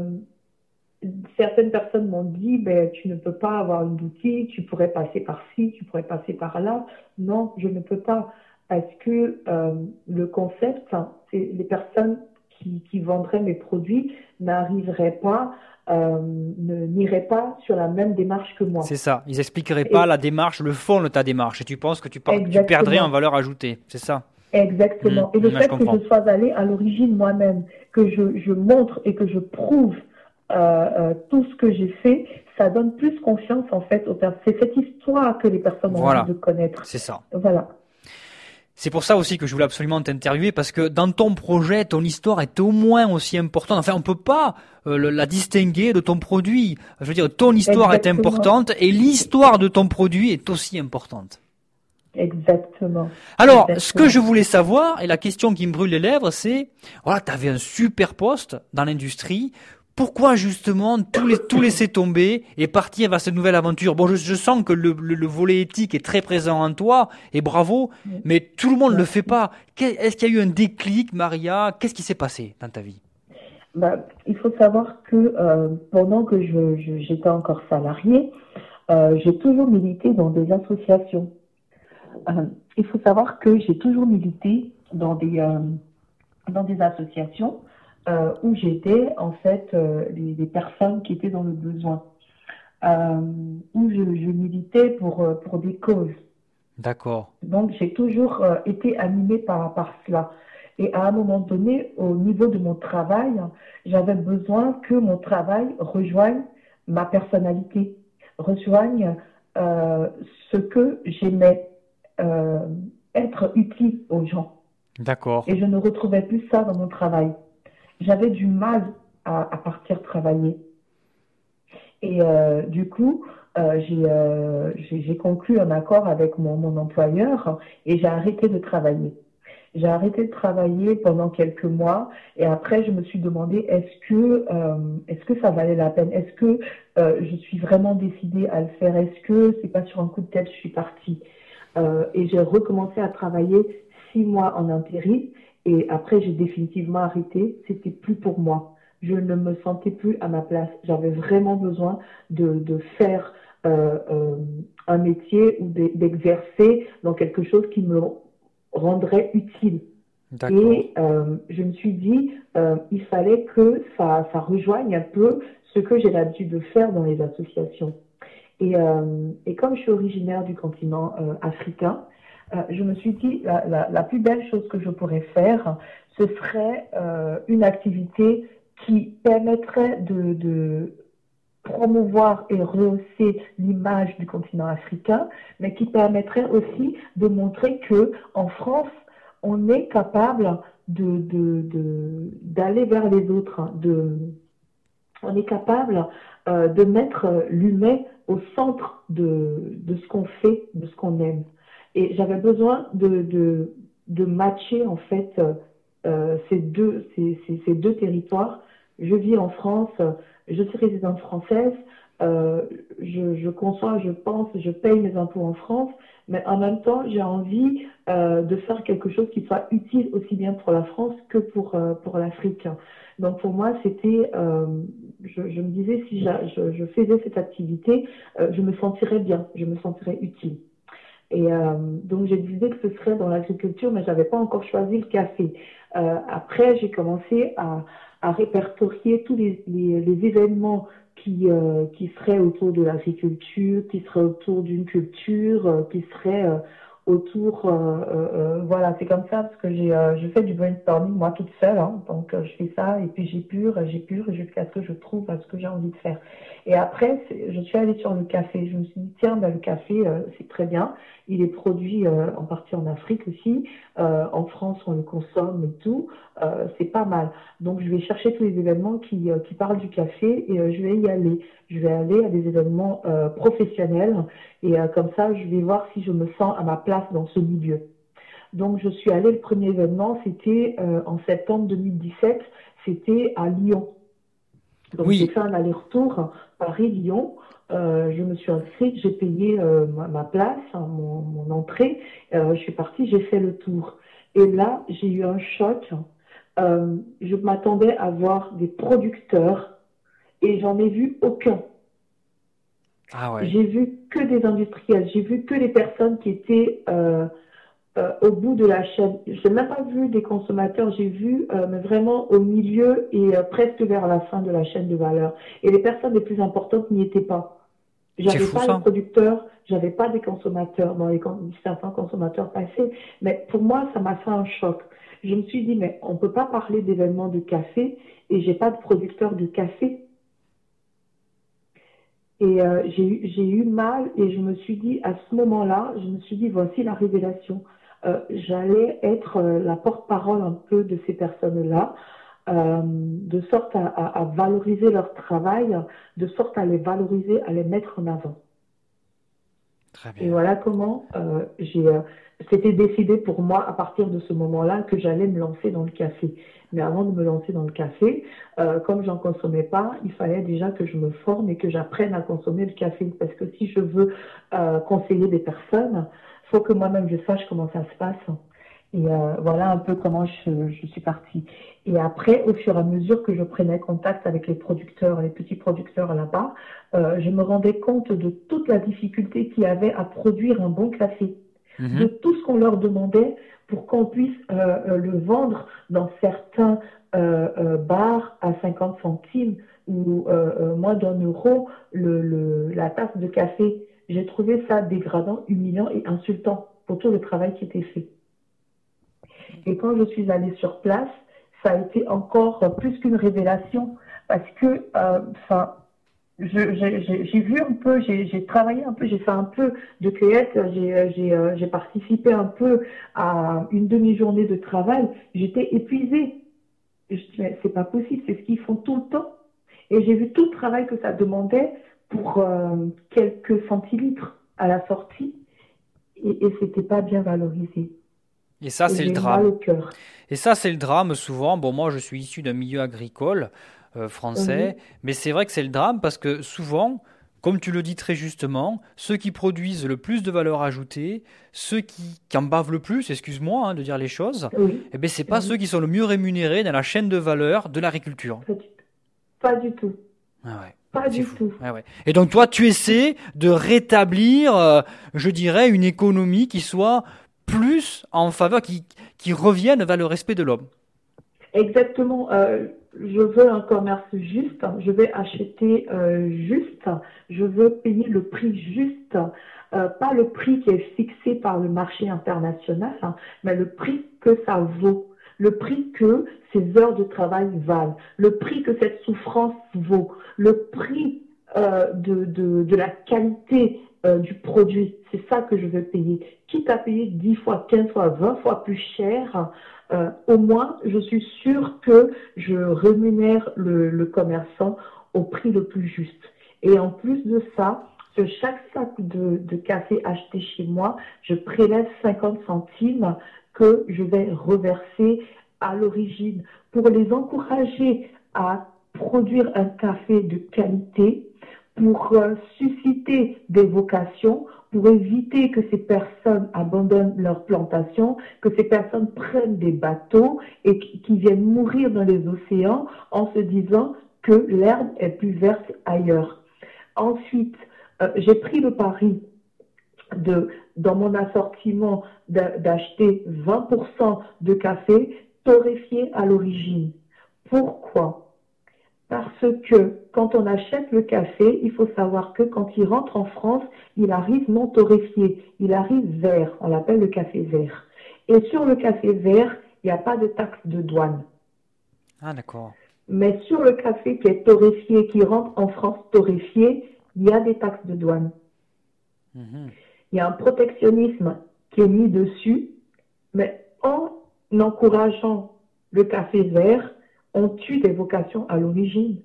certaines personnes m'ont dit, ben, tu ne peux pas avoir une boutique, tu pourrais passer par ci, tu pourrais passer par là. Non, je ne peux pas parce que euh, le concept, c'est les personnes qui, qui, vendraient mes produits n'arriveraient pas, euh, n'iraient pas sur la même démarche que moi. C'est ça. Ils expliqueraient pas la démarche, le fond de ta démarche. Et tu penses que tu, tu perdrais en valeur ajoutée. C'est ça. Exactement. Mmh. et le fait que je sois allée à l'origine moi-même, que je, je montre et que je prouve euh, euh, tout ce que j'ai fait, ça donne plus confiance en fait aux personnes. C'est cette histoire que les personnes ont envie de connaître. C'est ça. Voilà. C'est pour ça aussi que je voulais absolument t'interviewer parce que dans ton projet, ton histoire est au moins aussi importante. Enfin, on peut pas euh, la distinguer de ton produit. Je veux dire, ton histoire est importante et l'histoire de ton produit est aussi importante. Exactement. Alors, ce que je voulais savoir et la question qui me brûle les lèvres, c'est voilà, tu avais un super poste dans l'industrie. Pourquoi justement tout, les, tout laisser tomber et partir vers cette nouvelle aventure? Bon, je, je sens que le, le, volet éthique est très présent en toi, et bravo, mais tout le monde ne le fait pas. Est-ce qu'il y a eu un déclic, Maria? Qu'est-ce qui s'est passé dans ta vie? Bah, Il faut savoir que euh, pendant que j'étais je, j'étais encore salariée, euh, j'ai toujours milité dans des associations. Euh, il faut savoir que j'ai toujours milité dans des, euh, dans des associations euh, où j'étais en fait les, les, personnes qui étaient dans le besoin, où je, je, militais pour, pour des causes. D'accord. Donc j'ai toujours été animée par, par cela. Et à un moment donné, au niveau de mon travail, j'avais besoin que mon travail rejoigne ma personnalité, rejoigne ce que j'aimais, être utile aux gens. D'accord. Et je ne retrouvais plus ça dans mon travail j'avais du mal à, à, partir travailler. Et euh, du coup, euh, euh j'ai conclu un accord avec mon, mon employeur et j'ai arrêté de travailler. J'ai arrêté de travailler pendant quelques mois et après je me suis demandé est-ce que euh, est-ce que ça valait la peine? Est-ce que euh, je suis vraiment décidée à le faire? Est-ce que c'est pas sur un coup de tête je suis partie? Euh, Et j'ai recommencé à travailler six mois en intérim et après, j'ai définitivement arrêté. C'était plus pour moi. Je ne me sentais plus à ma place. J'avais vraiment besoin de, de faire euh, euh, un métier ou d'exercer dans quelque chose qui me rendrait utile. Et euh, je me suis dit, euh, il fallait que ça, ça rejoigne un peu ce que j'ai l'habitude de faire dans les associations. Et, euh, et comme je suis originaire du continent euh, africain, euh, je me suis dit, la, la, plus belle chose que je pourrais faire, ce serait une activité qui permettrait de, promouvoir et rehausser l'image du continent africain, mais qui permettrait aussi de montrer que en France, on est capable d'aller vers les autres, hein, on est capable euh, de mettre l'humain au centre de, ce qu'on fait, de ce qu'on aime. Et j'avais besoin de, matcher en fait euh, ces, deux, territoires. Je vis en France, je suis résidente française, euh, je, conçois, je pense, je paye mes impôts en France, mais en même temps, j'ai envie euh, de faire quelque chose qui soit utile aussi bien pour la France que pour, euh, l'Afrique. Donc pour moi, c'était, euh, je, je, me disais, si je, je faisais cette activité, euh, je me sentirais bien, je me sentirais utile. Et euh, donc j'ai décidé que ce serait dans l'agriculture, mais j'avais pas encore choisi le café. après, j'ai commencé à, à répertorier tous les, les, les événements qui, euh, qui seraient autour de l'agriculture, qui seraient autour d'une culture, euh, qui seraient euh, autour, voilà, c'est comme ça parce que j'ai, je fais du brainstorming moi toute seule, hein, donc je fais ça et puis j'épure, j'épure jusqu'à ce que je trouve ce que j'ai envie de faire. Et après, je suis allée sur le café. Je me suis dit tiens, ben, le café c'est très bien. Il est produit en partie en Afrique aussi. en France, on le consomme et tout. c'est pas mal. Donc je vais chercher tous les événements qui, qui parlent du café et je vais y aller. Je vais aller à des événements professionnels et comme ça, je vais voir si je me sens à ma place dans ce milieu. Donc, je suis allée, le premier événement, c'était en septembre 2017, c'était à Lyon. Donc, j'ai fait un aller-retour Paris-Lyon. Euh, je me suis inscrite, j'ai payé euh, ma, place, hein, mon, entrée. Euh, je suis partie, j'ai fait le tour. Et là, j'ai eu un choc. je m'attendais à voir des producteurs et j'en ai vu aucun. Ah ouais. J'ai vu que des industriels, j'ai vu que des personnes qui étaient euh, au bout de la chaîne. Je n'ai même pas vu des consommateurs, j'ai vu euh, mais vraiment au milieu et euh, presque vers la fin de la chaîne de valeur. Et les personnes les plus importantes n'y étaient pas. J'avais pas les producteurs, j'avais pas des consommateurs, dans les certains consommateurs passés. Mais pour moi, ça m'a fait un choc. Je me suis dit, mais on peut pas parler d'événements de café et j'ai pas de producteur de café. Et j'ai eu, mal et je me suis dit, à ce moment-là, je me suis dit, voici la révélation. Euh, j'allais être euh, la porte-parole un peu de ces personnes-là, euh, de sorte à, valoriser leur travail, de sorte à les valoriser, à les mettre en avant. Et voilà comment j'ai. C'était décidé pour moi à partir de ce moment-là que j'allais me lancer dans le café. Mais avant de me lancer dans le café, comme j'en consommais pas, il fallait déjà que je me forme et que j'apprenne à consommer le café. Parce que si je veux conseiller des personnes, faut que moi-même je sache comment ça se passe. Et euh, voilà un peu comment je, je, suis partie. Et après, au fur et à mesure que je prenais contact avec les producteurs, les petits producteurs là-bas, euh, je me rendais compte de toute la difficulté qu'il y avait à produire un bon café, mhm. de tout ce qu'on leur demandait pour qu'on puisse euh, le vendre dans certains bars à 50 centimes ou moins d'un euro le, le, la tasse de café. J'ai trouvé ça dégradant, humiliant et insultant pour tout le travail qui était fait. Et quand je suis allée sur place, ça a été encore plus qu'une révélation parce que, euh, j'ai vu un peu, j'ai travaillé un peu, j'ai fait un peu de cueillette, j'ai euh, participé un peu à une demi-journée de travail. J'étais épuisée. Je c'est pas possible, c'est ce qu'ils font tout le temps. Et j'ai vu tout le travail que ça demandait pour euh, quelques centilitres à la sortie et, et c'était pas bien valorisé. Et ça, c'est le drame. Et ça, c'est le drame souvent. Bon, moi, je suis issu d'un milieu agricole euh, français, mais c'est vrai que c'est le drame parce que souvent, comme tu le dis très justement, ceux qui produisent le plus de valeur ajoutée, ceux qui, qui en bavent le plus, excuse-moi hein, de dire les choses, oui. eh ben, c'est pas ceux qui sont le mieux rémunérés dans la chaîne de valeur de l'agriculture. Pas du tout. Ah ouais. Pas du tout. Et donc toi, tu essaies de rétablir, euh, je dirais, une économie qui soit plus en faveur, qui, qui revienne vers le respect de l'homme. Exactement. Euh, je veux un commerce juste. Je vais acheter euh, juste. Je veux payer le prix juste. pas le prix qui est fixé par le marché international, hein, mais le prix que ça vaut le prix que ces heures de travail valent, le prix que cette souffrance vaut, le prix euh, de, la qualité euh, du produit. C'est ça que je veux payer. Quitte à payer 10 fois, 15 fois, 20 fois plus cher, euh, au moins je suis sûre que je rémunère le, commerçant au prix le plus juste. Et en plus de ça, sur chaque sac de, de, café acheté chez moi, je prélève 50 centimes que je vais reverser à l'origine pour les encourager à produire un café de qualité, pour euh, susciter des vocations, pour éviter que ces personnes abandonnent leur plantation, que ces personnes prennent des bateaux et qui viennent mourir dans les océans en se disant que l'herbe est plus verte ailleurs. Ensuite, euh, j'ai pris le pari de, dans mon assortiment d'acheter 20% de café torréfié à l'origine. Pourquoi? Parce que quand on achète le café, il faut savoir que quand il rentre en France, il arrive non torréfié, il arrive vert, on l'appelle le café vert. Et sur le café vert, il n'y a pas de taxe de douane. Ah d'accord. Mais sur le café qui est torréfié, qui rentre en France torréfié, il y a des taxes de douane. Mhm. Il y a un protectionnisme qui est mis dessus, mais en encourageant le café vert, on tue des vocations à l'origine.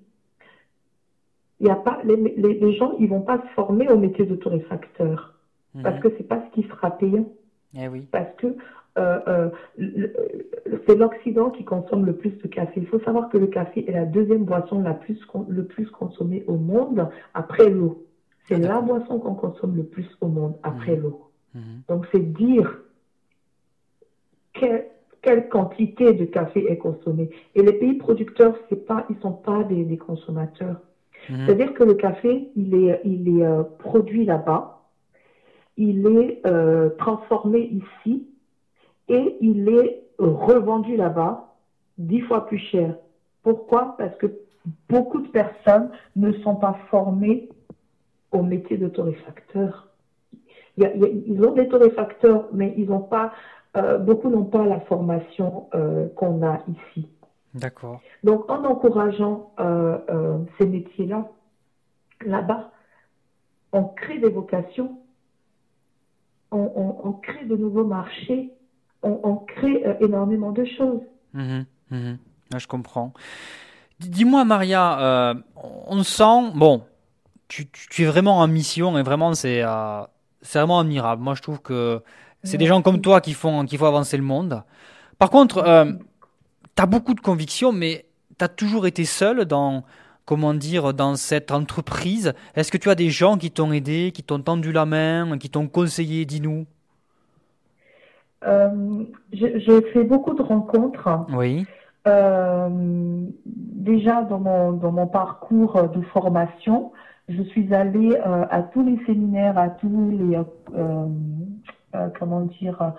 Il y a pas, les, les, les gens, ils vont pas se former au métier de torréfacteur Mhm. parce que c'est pas ce qui sera payant. Eh oui. Parce que euh, euh, c'est l'Occident qui consomme le plus de café. Il faut savoir que le café est la deuxième boisson la plus le plus consommée au monde après l'eau. C'est Ah, la boisson qu'on consomme le plus au monde après l'eau. Mhm. Donc c'est dire quelle, quelle quantité de café est consommée. Et les pays producteurs, c'est pas, ils sont pas des, des consommateurs. Mhm. C'est-à-dire que le café, il est, il est euh, produit là-bas, il est euh, transformé ici et il est revendu là-bas dix fois plus cher. Pourquoi? Parce que beaucoup de personnes ne sont pas formées au métier de torréfacteur. Ils ont des torréfacteurs, mais ils n'ont pas, beaucoup n'ont pas la formation euh, qu'on a ici. D'accord. Donc, en encourageant euh, euh, ces métiers-là, là-bas, on crée des vocations, on, on- on crée de nouveaux marchés, on, on crée euh, énormément de choses. Mhm. Ah, je comprends. Dis-moi, Maria, euh, on sent, bon, tu, tu- tu es vraiment en mission et vraiment c'est euh, c'est vraiment admirable. Moi, je trouve que c'est des gens comme toi qui font qui font avancer le monde. Par contre, euh, tu as beaucoup de convictions, mais tu as toujours été seul dans, comment dire, dans cette entreprise. Est-ce que tu as des gens qui t'ont aidé, qui t'ont tendu la main, qui t'ont conseillé Dis-nous? Euh, je fais beaucoup de rencontres. Oui. Euh, déjà dans mon, dans mon parcours de formation, je suis allée euh, à tous les séminaires, à tous les comment dire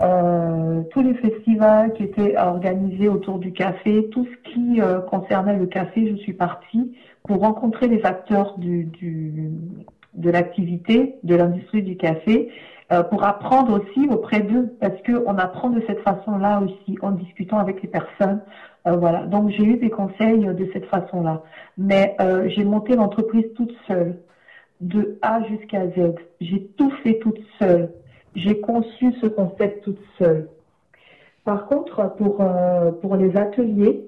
euh, tous les festivals qui étaient organisés autour du café, tout ce qui euh, concernait le café, je suis partie pour rencontrer les acteurs de l'activité, de l'industrie du café, euh, pour apprendre aussi auprès d'eux, parce que on apprend de cette façon-là aussi, en discutant avec les personnes. Euh, voilà. Donc j'ai eu des conseils de cette façon-là, mais euh, j'ai monté l'entreprise toute seule, de A jusqu'à Z. J'ai tout fait toute seule. J'ai conçu ce concept toute seule. Par contre, pour euh, pour les ateliers,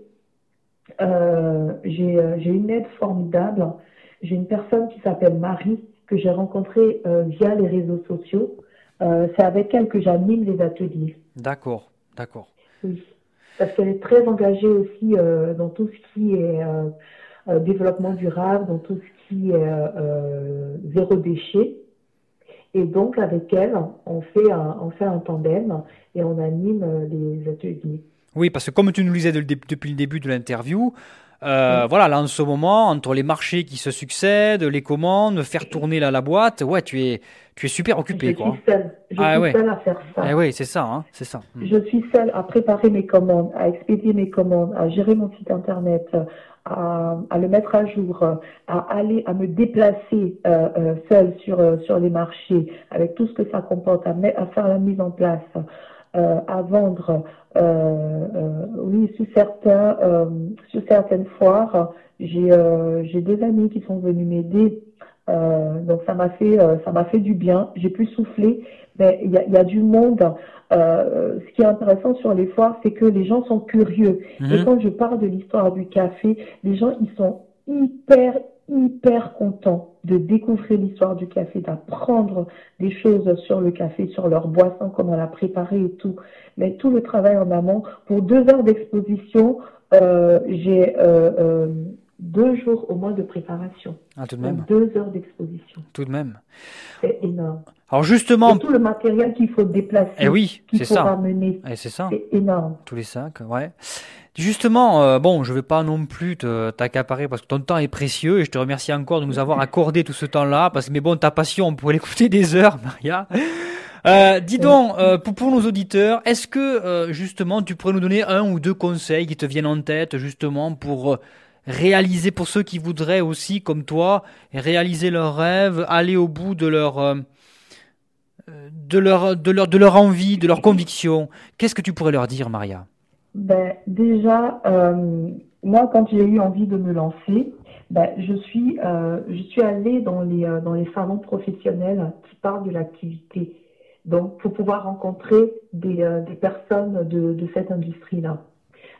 euh, j'ai euh, j'ai une aide formidable. J'ai une personne qui s'appelle Marie que j'ai rencontrée euh, via les réseaux sociaux. C'est avec elle que j'anime les ateliers. D'accord, d'accord. Oui, parce qu'elle est très engagée aussi dans tout ce qui est développement durable, dans tout ce qui est euh, zéro déchet. Et donc avec elle, on fait un, on fait un tandem et on anime euh, les ateliers. Oui, parce que comme tu nous le disais de- de- depuis le début de l'interview, euh, voilà, là en ce moment, entre les marchés qui se succèdent, les commandes, faire tourner la, la boîte, ouais, tu es, tu es super occupé, je quoi. suis seule, je Ah suis ouais. seule à faire ça. Eh oui, c'est ça, hein, c'est ça. Mm. Je suis seule à préparer mes commandes, à expédier mes commandes, à gérer mon site internet, à, à le mettre à jour, à aller, à me déplacer euh, euh, seule sur euh, sur les marchés, avec tout ce que ça comporte, à faire la mise en place, euh, à vendre. euh, euh, oui, sur certains, sur certaines foires, j'ai des amis qui sont venus m'aider. Donc ça m'a fait ça m'a fait du bien. J'ai pu souffler, mais il y a, il y a du monde. Euh, ce qui est intéressant sur les foires, c'est que les gens sont curieux. Et Mhm. quand je parle de l'histoire du café, les gens ils sont hyper hyper contents de découvrir l'histoire du café, d'apprendre des choses sur le café, sur leur boisson, comment la préparer et tout. Mais tout le travail en amont, pour deux heures d'exposition, euh, j'ai euh, euh, deux jours au moins de préparation. Ah, tout de Donc même, deux heures d'exposition. tout de même. C'est énorme. Alors justement, Et tout le matériel qu'il faut déplacer, eh oui, qu'il c'est faut ça. ramener, Eh, c'est ça. c'est énorme. Tous les sacs, ouais. Justement, euh, bon, je vais pas non plus t'accaparer parce que ton temps est précieux et je te remercie encore de nous avoir accordé tout ce temps-là. Parce que mais bon, ta passion, on pourrait l'écouter des heures, Maria. Euh, dis donc, euh, pour, pour, nos auditeurs, est-ce que justement tu pourrais nous donner un ou deux conseils qui te viennent en tête justement pour réaliser pour ceux qui voudraient aussi, comme toi, réaliser leurs rêves, aller au bout de leur de leur de leur de leur envie, de leur conviction? Qu'est-ce que tu pourrais leur dire, Maria? Ben déjà, moi quand j'ai eu envie de me lancer, ben, je suis je suis allée dans les dans les salons professionnels qui parlent de l'activité donc pour pouvoir rencontrer des, euh, des personnes de, de cette industrie-là.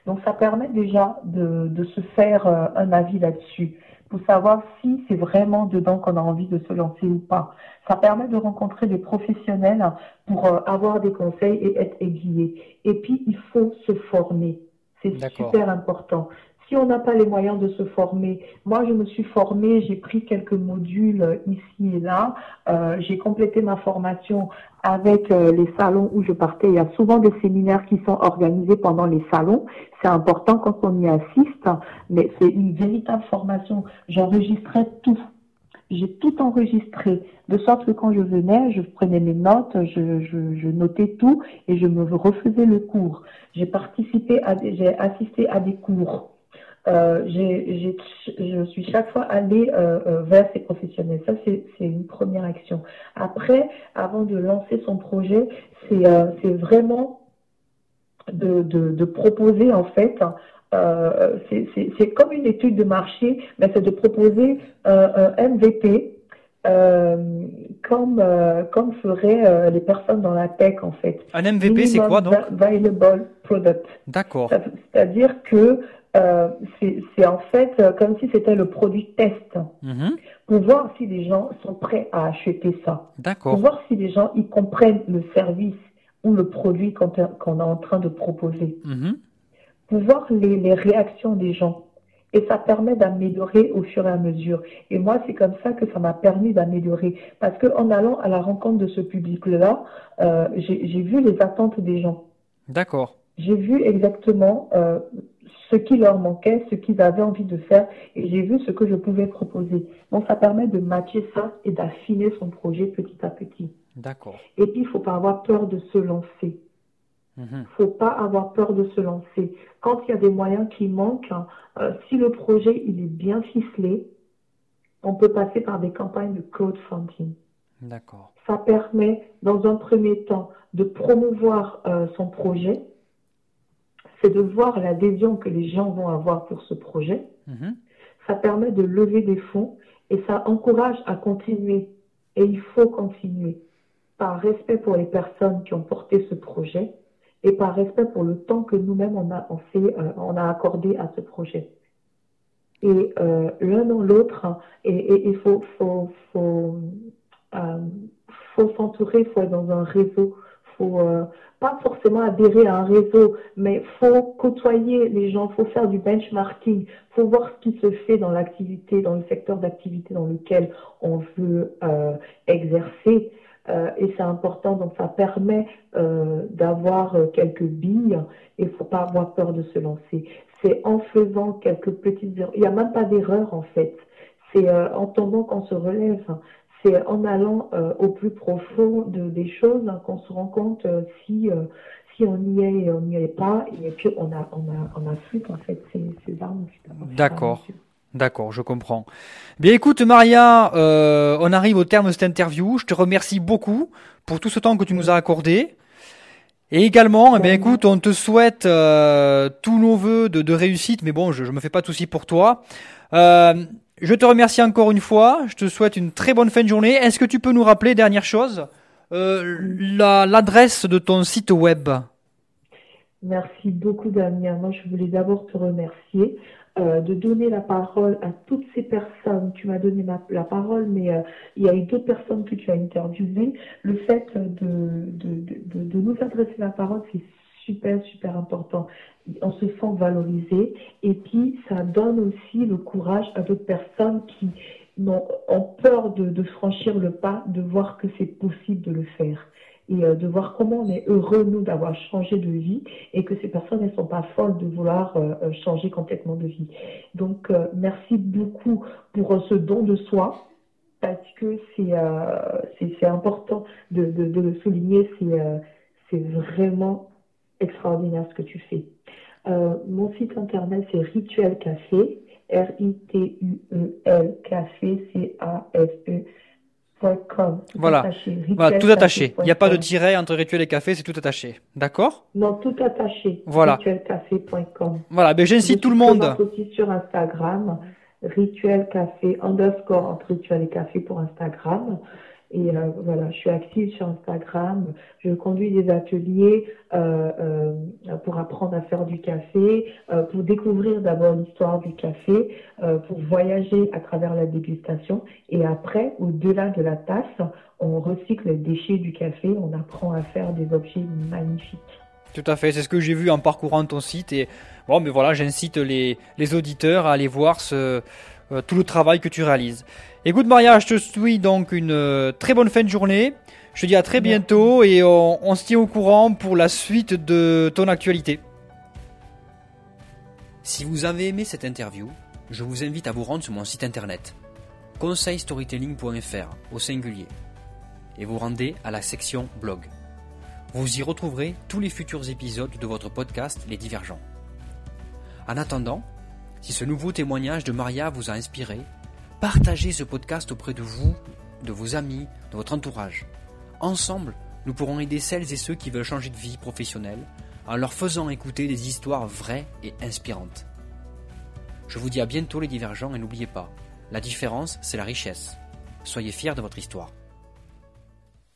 Donc ça permet déjà de, de se faire euh, un avis là-dessus, pour savoir si c'est vraiment dedans qu'on a envie de se lancer ou pas. Ça permet de rencontrer des professionnels pour euh, avoir des conseils et être aiguillé. Et puis il faut se former. C'est super important si on n'a pas les moyens de se former, moi je me suis formée, j'ai pris quelques modules ici et là, euh, j'ai complété ma formation avec euh, les salons où je partais. Il y a souvent des séminaires qui sont organisés pendant les salons. C'est important quand on y assiste, mais c'est une véritable formation. J'enregistrais tout. J'ai tout enregistré, de sorte que quand je venais, je prenais mes notes, je, notais tout et je me refaisais le cours. J'ai participé j'ai assisté à des cours. Euh, je suis chaque fois allée euh, euh, vers ces professionnels. Ça, c'est une première action. Après, avant de lancer son projet, c'est euh, vraiment de, de, de, proposer, en fait, euh, c'est comme une étude de marché, mais c'est de proposer un MVP euh, comme, euh, comme feraient les personnes dans la tech en fait. Un MVP, c'est quoi donc? Viable Product. D'accord. C'est-à-dire que euh, c'est en fait euh, comme si c'était le produit test mhm. pour voir si les gens sont prêts à acheter ça. D'accord. Pour voir si les gens ils comprennent le service ou le produit qu'on est en train de proposer. Mhm. Voir les, les réactions des gens. Et ça permet d'améliorer au fur et à mesure. Et moi, c'est comme ça que ça m'a permis d'améliorer. Parce que en allant à la rencontre de ce public-là, euh, j'ai vu les attentes des gens. D'accord. J'ai vu exactement euh, ce qui leur manquait, ce qu'ils avaient envie de faire, et j'ai vu ce que je pouvais proposer. Donc ça permet de matcher ça et d'affiner son projet petit à petit. D'accord. Et puis il faut pas avoir peur de se lancer. Il mhm. faut pas avoir peur de se lancer. Quand il y a des moyens qui manquent, euh, si le projet il est bien ficelé, on peut passer par des campagnes de crowdfunding. D'accord. Ça permet, dans un premier temps, de promouvoir euh, son projet c'est de voir l'adhésion que les gens vont avoir pour ce projet. Mhm. Ça permet de lever des fonds et ça encourage à continuer. Et il faut continuer par respect pour les personnes qui ont porté ce projet et par respect pour le temps que nous-mêmes on a, fait, euh, on a accordé à ce projet. Et euh, l'un dans l'autre, et il faut, faut, faut, euh, faut s'entourer, faut être dans un réseau, faut pas forcément adhérer à un réseau, mais faut côtoyer les gens, faut faire du benchmarking, faut voir ce qui se fait dans l'activité, dans le secteur d'activité dans lequel on veut euh, exercer. Euh, et c'est important, donc ça permet euh, d'avoir euh, quelques billes et faut pas avoir peur de se lancer. C'est en faisant quelques petites erreurs. Il n'y a même pas d'erreur en fait. C'est euh, en tombant qu'on se relève c'est en allant au plus profond de, des choses hein, qu'on se rend compte si, si on y est et on n'y est pas, et puis on a, on a, on a en fait ces, ces armes. D'accord. D'accord, je comprends. Bien écoute Maria, on arrive au terme de cette interview. Je te remercie beaucoup pour tout ce temps que tu nous as accordé. Et également, eh bien, écoute, on te souhaite tous nos voeux de, de, réussite, mais bon, je, je me fais pas de soucis pour toi. Euh, je te remercie encore une fois. Je te souhaite une très bonne fin de journée. Est-ce que tu peux nous rappeler, dernière chose, euh, l'adresse de ton site web? Merci beaucoup, Damien. Moi, je voulais d'abord te remercier. Euh, de donner la parole à toutes ces personnes. Tu m'as donné la parole, mais euh, il y a eu d'autres personnes que tu as interviewées. Le fait de, de, de, de nous adresser la parole, c'est super, super important. On se sent valorisé et puis ça donne aussi le courage à d'autres personnes qui ont, peur de, franchir le pas, de voir que c'est possible de le faire et euh, de voir comment on est heureux, nous, d'avoir changé de vie et que ces personnes ne sont pas folles de vouloir euh, euh, changer complètement de vie. Donc, merci beaucoup pour ce don de soi parce que c'est important de, de, le souligner, c'est vraiment extraordinaire ce que tu fais. mon site internet c'est Rituel Café, R-I-T-U-E-L Café, C-A-F-E. Voilà. voilà, tout attaché. Il n'y a pas de tiret entre rituel et café, c'est tout attaché. D'accord? Non, tout attaché. Voilà. Rituelcafé.com. Voilà, ben j'incite tout le monde. aussi sur Instagram, rituel café underscore entre rituel et café pour Instagram. Et euh, voilà, je suis active sur Instagram. Je conduis des ateliers euh, euh, pour apprendre à faire du café, pour découvrir d'abord l'histoire du café, pour voyager à travers la dégustation. Et après, au-delà de la tasse, on recycle les déchets du café. On apprend à faire des objets magnifiques. Tout à fait, c'est ce que j'ai vu en parcourant ton site. Et bon, mais voilà, j'incite les, les auditeurs à aller voir ce, tout le travail que tu réalises. Écoute Maria, je te souhaite donc une euh, très bonne fin de journée. Je te dis à très bientôt et on, se tient au courant pour la suite de ton actualité. Si vous avez aimé cette interview, je vous invite à vous rendre sur mon site internet conseilstorytelling.fr au singulier et vous rendez à la section blog. Vous y retrouverez tous les futurs épisodes de votre podcast Les Divergents. En attendant, si ce nouveau témoignage de Maria vous a inspiré, Partagez ce podcast auprès de vous, de vos amis, de votre entourage. Ensemble, nous pourrons aider celles et ceux qui veulent changer de vie professionnelle en leur faisant écouter des histoires vraies et inspirantes. Je vous dis à bientôt les divergents et n'oubliez pas, la différence, c'est la richesse. Soyez fiers de votre histoire.